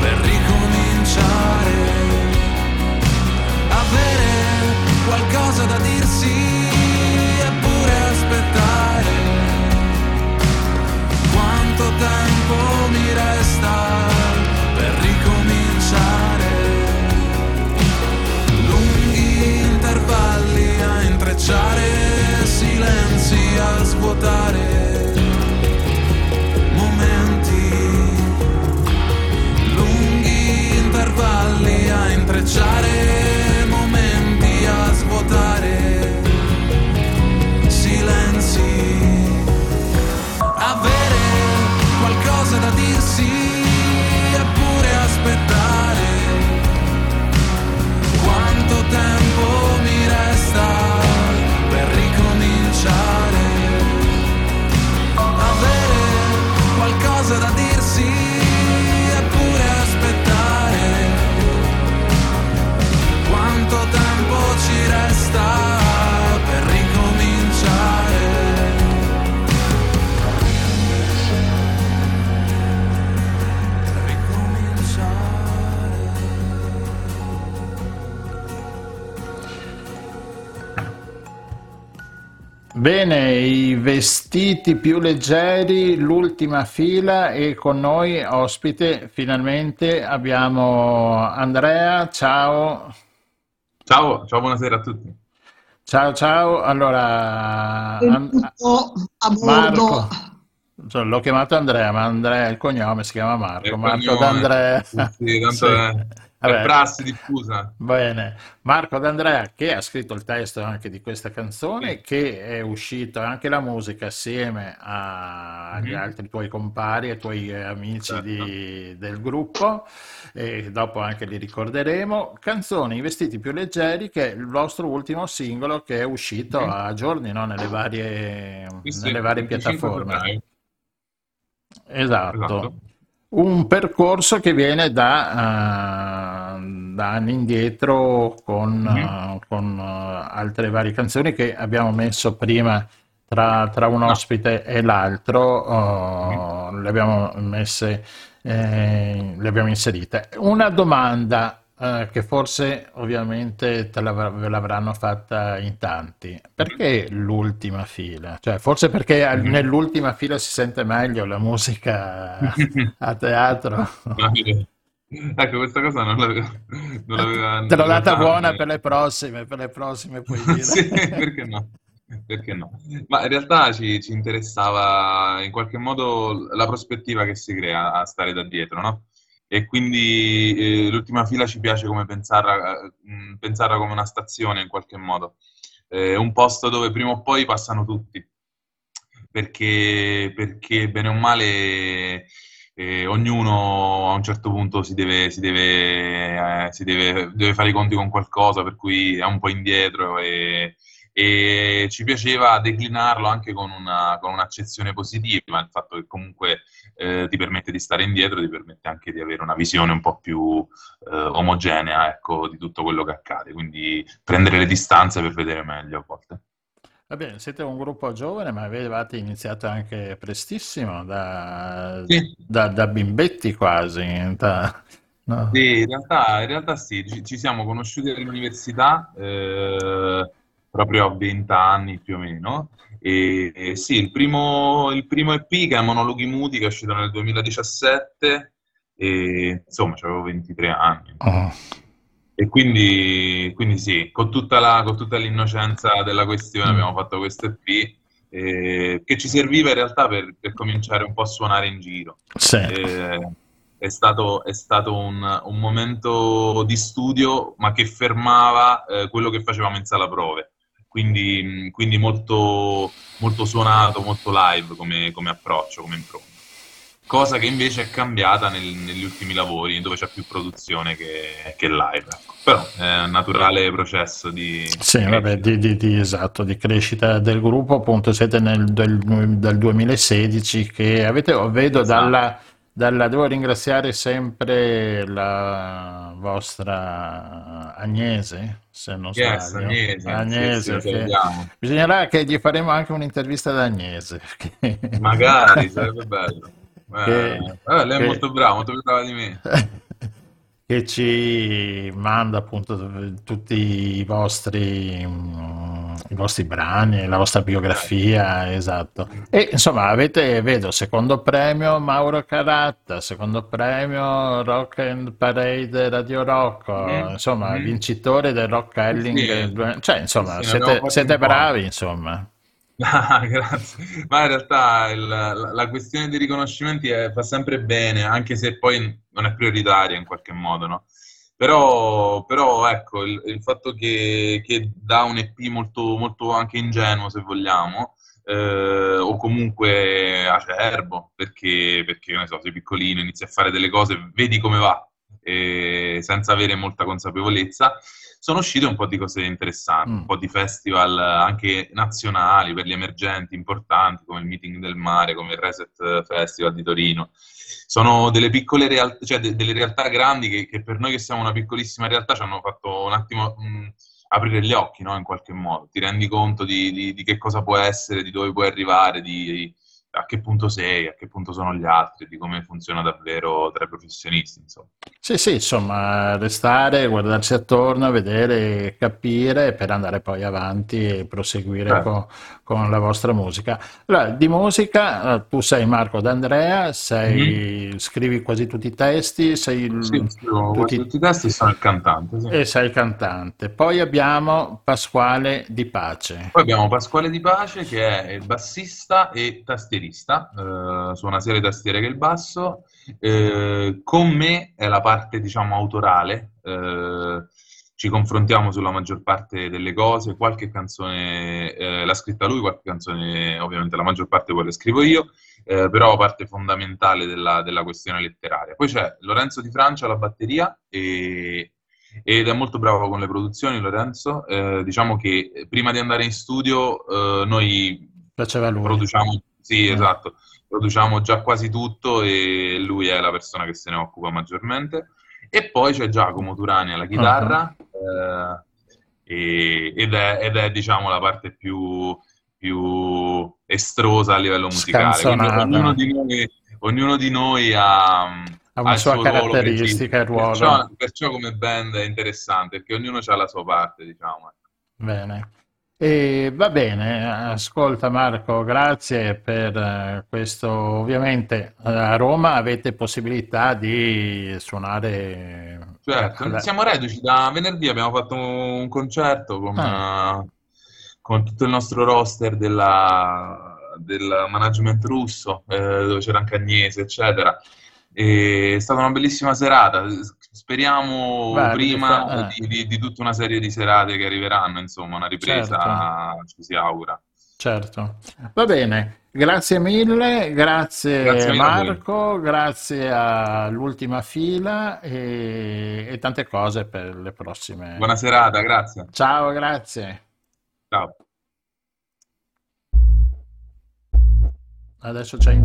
per ricominciare? Avere qualcosa da dirsi eppure aspettare. Quanto tempo mi resta per ricominciare? baciare, silenzi a svuotare, momenti lunghi intervalli a intrecciare. Bene, i vestiti più leggeri, l'ultima fila e con noi ospite finalmente abbiamo Andrea, ciao. Ciao, ciao, buonasera a tutti. Ciao, ciao. Allora, An- a bordo. Marco, cioè, l'ho chiamato Andrea, ma Andrea il cognome si chiama Marco, Il Marco cognome, D'Andrea. sì, tanto Sì. è, è Vabbè. diffusa. Bene, Marco D'Andrea che ha scritto il testo anche di questa canzone, Sì. che è uscito anche la musica assieme agli Mhm. altri tuoi compari e tuoi eh, amici Certo. di- del gruppo, e dopo anche li ricorderemo. Canzone I vestiti più leggeri, che è il vostro ultimo singolo che è uscito Mhm. a giorni, no? Nelle varie, Sì, sì, nelle varie 25 piattaforme. Esatto. Esatto. Un percorso che viene da, eh, da anni indietro con, Mhm. eh, con, eh, altre varie canzoni che abbiamo messo prima tra, tra un ospite e l'altro, eh, le abbiamo messe, eh, le abbiamo inserite. Una domanda eh, che forse ovviamente te l'avr- ve l'avranno fatta in tanti. Perché l'ultima fila? Cioè, forse perché al- Mhm. nell'ultima fila si sente meglio la musica [laughs] a teatro. Ecco, questa cosa non l'aveva, non l'aveva [laughs] Te l'ho data buona per le prossime, per le prossime puoi dire. Sì, perché no? Perché no? Ma in realtà ci, ci interessava in qualche modo la prospettiva che si crea a stare da dietro, no? E quindi eh, l'ultima fila ci piace come pensarla, mh, pensarla come una stazione in qualche modo, Eh, un posto dove prima o poi passano tutti, perché, perché bene o male eh, ognuno a un certo punto si deve, si deve, eh, si deve, deve fare i conti con qualcosa, per cui è un po' indietro e, e ci piaceva declinarlo anche con, una, con un'accezione positiva, il fatto che comunque eh, ti permette di stare indietro, ti permette anche di avere una visione un po' più eh, omogenea, ecco, di tutto quello che accade, quindi prendere le distanze per vedere meglio a volte. Va bene, siete un gruppo giovane, ma avevate iniziato anche prestissimo, da, Sì. da- da bimbetti quasi. da- no? Sì, in realtà, in realtà sì, ci, ci siamo conosciuti all'università eh, proprio a 20 anni più o meno. E, e sì, il primo, il primo EP che è Monologhi Muti, che è uscito nel 2017, e insomma, avevo 23 anni. Oh. E quindi, quindi sì, con tutta la- con tutta l'innocenza della questione Mm. abbiamo fatto questo EP eh, che ci serviva in realtà per, per cominciare un po' a suonare in giro. Sì. Eh, è stato, è stato un, un momento di studio, ma che fermava eh, quello che facevamo in sala prove. Quindi, quindi molto, molto suonato, molto live come, come approccio, come impronta. Cosa che invece è cambiata nel- negli ultimi lavori, dove c'è più produzione che, che live. ecco. Però è un naturale processo di... Sì, vabbè, di, di- di- esatto, di crescita del gruppo, appunto siete nel del, del 2016 che avete, vedo Esatto. dalla, dalla- devo ringraziare sempre la vostra Agnese, se non Yes, sbaglio. Agnese, sì, Agnese, sì, lo che- bisognerà che gli faremo anche un'intervista ad Agnese. perché- [laughs] Magari, sarebbe bello. [laughs] Che- eh, lei è che- molto brava, molto più brava di me. [laughs] che ci manda appunto tutti i vostri, mm, i vostri brani, la vostra biografia, esatto. E insomma, avete, vedo, secondo premio Mauro Caratta, secondo premio Rock and Parade Radio Rock, Mhm, insomma, mhm. vincitore del Rock Helling, Sì. cioè, insomma, Sì, siete, siete bravi, insomma. [laughs] Ah, grazie. Ma in realtà il- la, la questione dei riconoscimenti è- fa sempre bene, anche se poi non è prioritaria in qualche modo, no? Però, però, ecco, il, il fatto che, che da un EP molto, molto anche ingenuo, se vogliamo, eh, o comunque acerbo, perché, perché, ne so, sei piccolino, inizi a fare delle cose, vedi come va, e senza avere molta consapevolezza, sono uscite un po' di cose interessanti, Mm. un po' di festival anche nazionali per gli emergenti importanti, come il Meeting del Mare, come il Reset Festival di Torino. Sono delle piccole realtà, cioè de- delle realtà grandi che, che per noi che siamo una piccolissima realtà ci hanno fatto un attimo mh, aprire gli occhi, no? In qualche modo. Ti rendi conto di, di- di che cosa può essere, di dove puoi arrivare, di, a che punto sei, a che punto sono gli altri, di come funziona davvero tra i professionisti, insomma. Sì, sì, insomma, restare, guardarsi attorno, vedere, capire per andare poi avanti e proseguire Certo. con, con la vostra musica. Allora, di musica, eh, tu sei Marco D'Andrea, sei, scrivi quasi tutti i testi, sei il-. Sì, scrivo tutti- tutti i testi sono il cantante, sì. e sei il cantante. Poi abbiamo Pasquale Di Pace. Poi abbiamo Pasquale Di Pace che è il bassista e tastierista, eh, suona sia le tastiere che il basso. Eh, con me è la parte, diciamo, autorale. eh, ci confrontiamo sulla maggior parte delle cose, qualche canzone eh, l'ha scritta lui, qualche canzone ovviamente la maggior parte poi la scrivo io, eh, però parte fondamentale della, della questione letteraria. Poi c'è Lorenzo Di Francia alla batteria e, ed è molto bravo con le produzioni, Lorenzo. Eh, diciamo che prima di andare in studio eh, noi produciamo, sì, Mm. esatto, produciamo già quasi tutto e lui è la persona che se ne occupa maggiormente. E poi c'è Giacomo Turani alla chitarra eh, e- ed, è, ed è, diciamo, la parte più, più estrosa a livello musicale. Ognuno di noi, ognuno di noi ha, Ha una sua caratteristica e ruolo. Perciò, perciò come band è interessante, perché ognuno ha la sua parte, diciamo. Bene. E va bene, ascolta Marco, grazie per eh, questo. Ovviamente eh, a Roma avete possibilità di suonare. Certo, alla- siamo reduci da venerdì, abbiamo fatto un concerto con, Ah. eh, con tutto il nostro roster della- del management russo, eh, dove c'era anche Agnese, eccetera. E è stata una bellissima serata. Speriamo Beh, prima eh. di, di- di tutta una serie di serate che arriveranno, insomma, una ripresa ci si augura. Certo, va bene, grazie mille, grazie, Grazie mille. Marco, grazie all'ultima fila e, e tante cose per le prossime. Buona serata, grazie. Ciao, grazie. Ciao. Adesso c'è.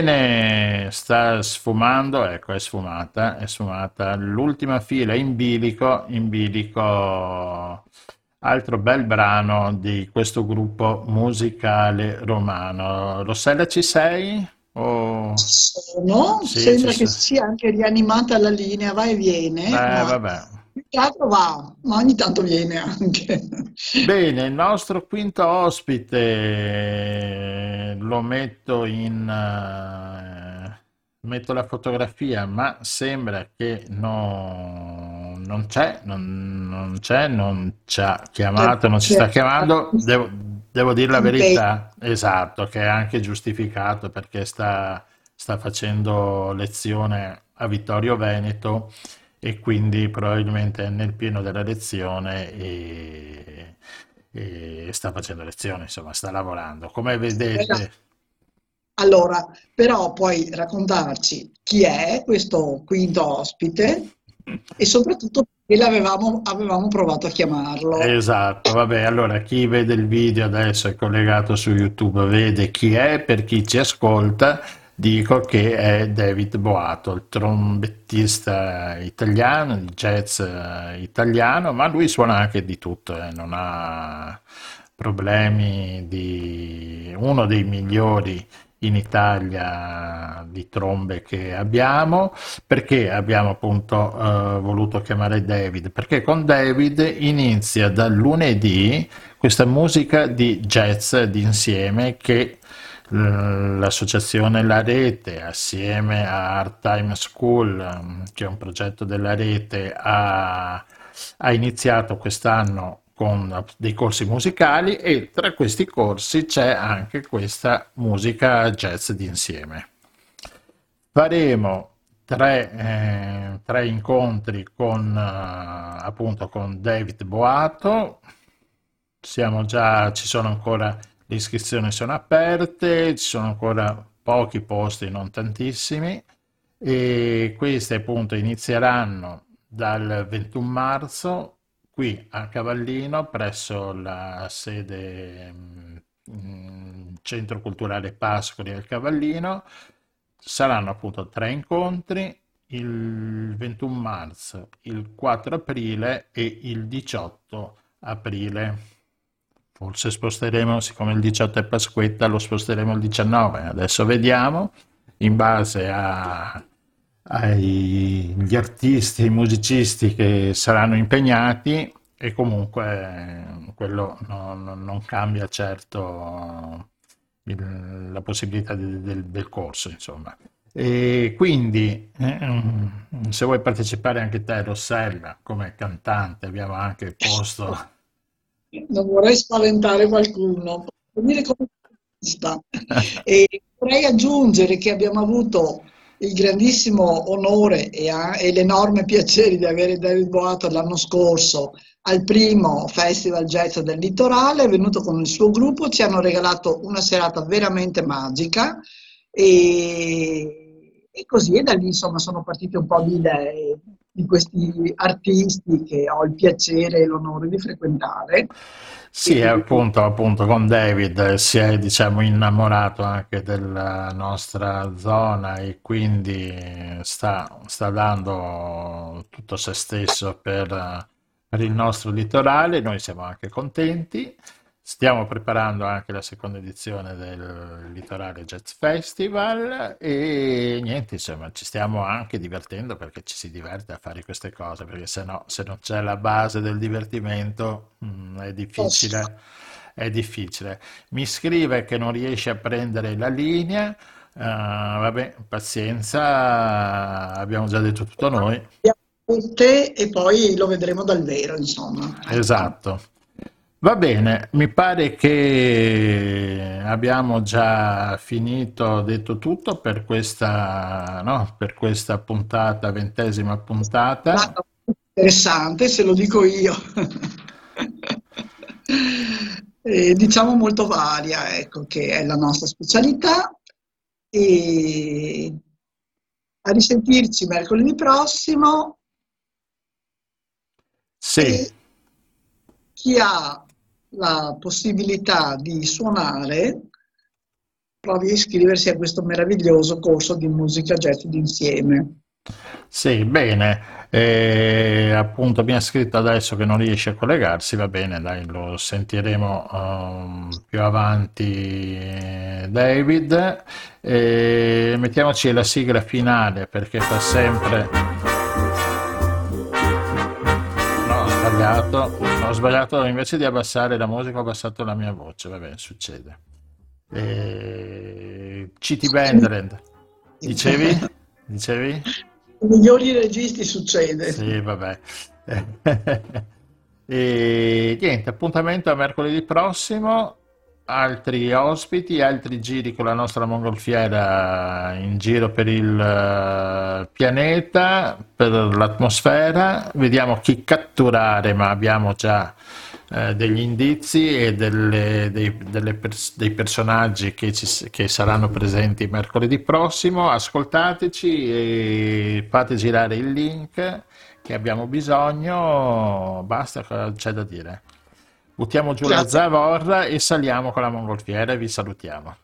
Bene, sta sfumando, ecco, è sfumata, è sfumata. L'ultima fila in bilico, in bilico, altro bel brano di questo gruppo musicale romano. Rossella, ci sei? O... Sono, Sì, sembra che sei. sia anche rianimata la linea, va e viene, Eh, ma vabbè. Altro va, ma ogni tanto viene anche. Bene, il nostro quinto ospite lo metto in... eh, metto la fotografia, ma sembra che no- non c'è, non, non c'è, non ci ha chiamato, non ci sta chiamando. Devo, devo dire la verità, esatto, che è anche giustificato perché sta, sta facendo lezione a Vittorio Veneto e quindi probabilmente nel pieno della lezione e, e sta facendo lezione, insomma, sta lavorando. Come vedete, Allora, però puoi raccontarci chi è questo quinto ospite e soprattutto perché l'avevamo avevamo provato a chiamarlo. esatto, vabbè, allora chi vede il video adesso è collegato su YouTube, vede chi è, per chi ci ascolta, dico che è David Boato, il trombettista italiano, di jazz eh, italiano, ma lui suona anche di tutto, eh, non ha problemi di uno dei migliori in Italia di trombe che abbiamo. Perché abbiamo appunto eh, voluto chiamare David? Perché con David inizia dal lunedì questa musica di jazz d'insieme che l'associazione La Rete assieme a Art Time School, ehm, che è un progetto della Rete, ha, ha iniziato quest'anno con dei corsi musicali e tra questi corsi c'è anche questa musica jazz d'insieme. Faremo tre, eh, tre incontri con, eh, appunto, con David Boato. Già, ci sono ancora, le iscrizioni sono aperte, ci sono ancora pochi posti, non tantissimi, e queste appunto inizieranno dal 21 marzo qui a Cavallino presso la sede mm, Centro Culturale Pascoli al Cavallino. Saranno appunto tre incontri, il 21 marzo, il 4 aprile e il 18 aprile. Forse sposteremo, siccome il 18 è Pasquetta, lo sposteremo il 19. Adesso vediamo, in base agli artisti, ai musicisti che saranno impegnati e comunque quello no- no- non cambia certo il- la possibilità di- del, del corso, insomma. E quindi, eh, se vuoi partecipare anche te, Rossella, come cantante, abbiamo anche posto. [laughs] Non vorrei spaventare qualcuno, posso come artista. E vorrei aggiungere che abbiamo avuto il grandissimo onore e, a- e l'enorme piacere di avere David Boato l'anno scorso al primo Festival Jazz del Litorale, è venuto con il suo gruppo, ci hanno regalato una serata veramente magica e, e così e da lì insomma sono partite un po' di idee di questi artisti che ho il piacere e l'onore di frequentare. Sì, appunto, appunto con David si è, diciamo, innamorato anche della nostra zona e quindi sta, sta dando tutto se stesso per, per il nostro litorale. Noi siamo anche contenti. Stiamo preparando anche la seconda edizione del Litorale Jazz Festival e niente, insomma, ci stiamo anche divertendo perché ci si diverte a fare queste cose, perché se no, se non c'è la base del divertimento, mm, è difficile, è difficile. Mi scrive che non riesce a prendere la linea, eh, vabbè, pazienza, abbiamo già detto tutto noi. E poi lo vedremo dal vero, insomma. Esatto. Va bene, mi pare che abbiamo già finito, detto tutto per questa, no, per questa puntata, ventesima puntata. Guarda, Interessante, se lo dico io. [laughs] Eh, diciamo molto varia, ecco, che è la nostra specialità. E a risentirci mercoledì prossimo. Sì, E chi ha la possibilità di suonare provi a iscriversi a questo meraviglioso corso di musica jazz d'insieme. Sì, bene. E appunto mi ha scritto adesso che non riesce a collegarsi, va bene, dai, lo sentiremo um, più avanti, David. E mettiamoci la sigla finale perché fa sempre. Sbagliato, ho sbagliato, invece di abbassare la musica ho abbassato la mia voce, va bene, succede. E... CT Bandland, dicevi? [laughs] Dicevi? I migliori registi succede. Sì, vabbè. [laughs] e niente, appuntamento a mercoledì prossimo. Altri ospiti, altri giri con la nostra mongolfiera in giro per il eh, pianeta, per l'atmosfera. Vediamo chi catturare, ma abbiamo già eh, degli indizi e delle, dei, delle pers- dei, personaggi che, ci, che, saranno presenti mercoledì prossimo. Ascoltateci e fate girare il link che abbiamo bisogno. Basta, c'è da dire. Buttiamo giù Grazie. la zavorra e saliamo con la mongolfiera e vi salutiamo.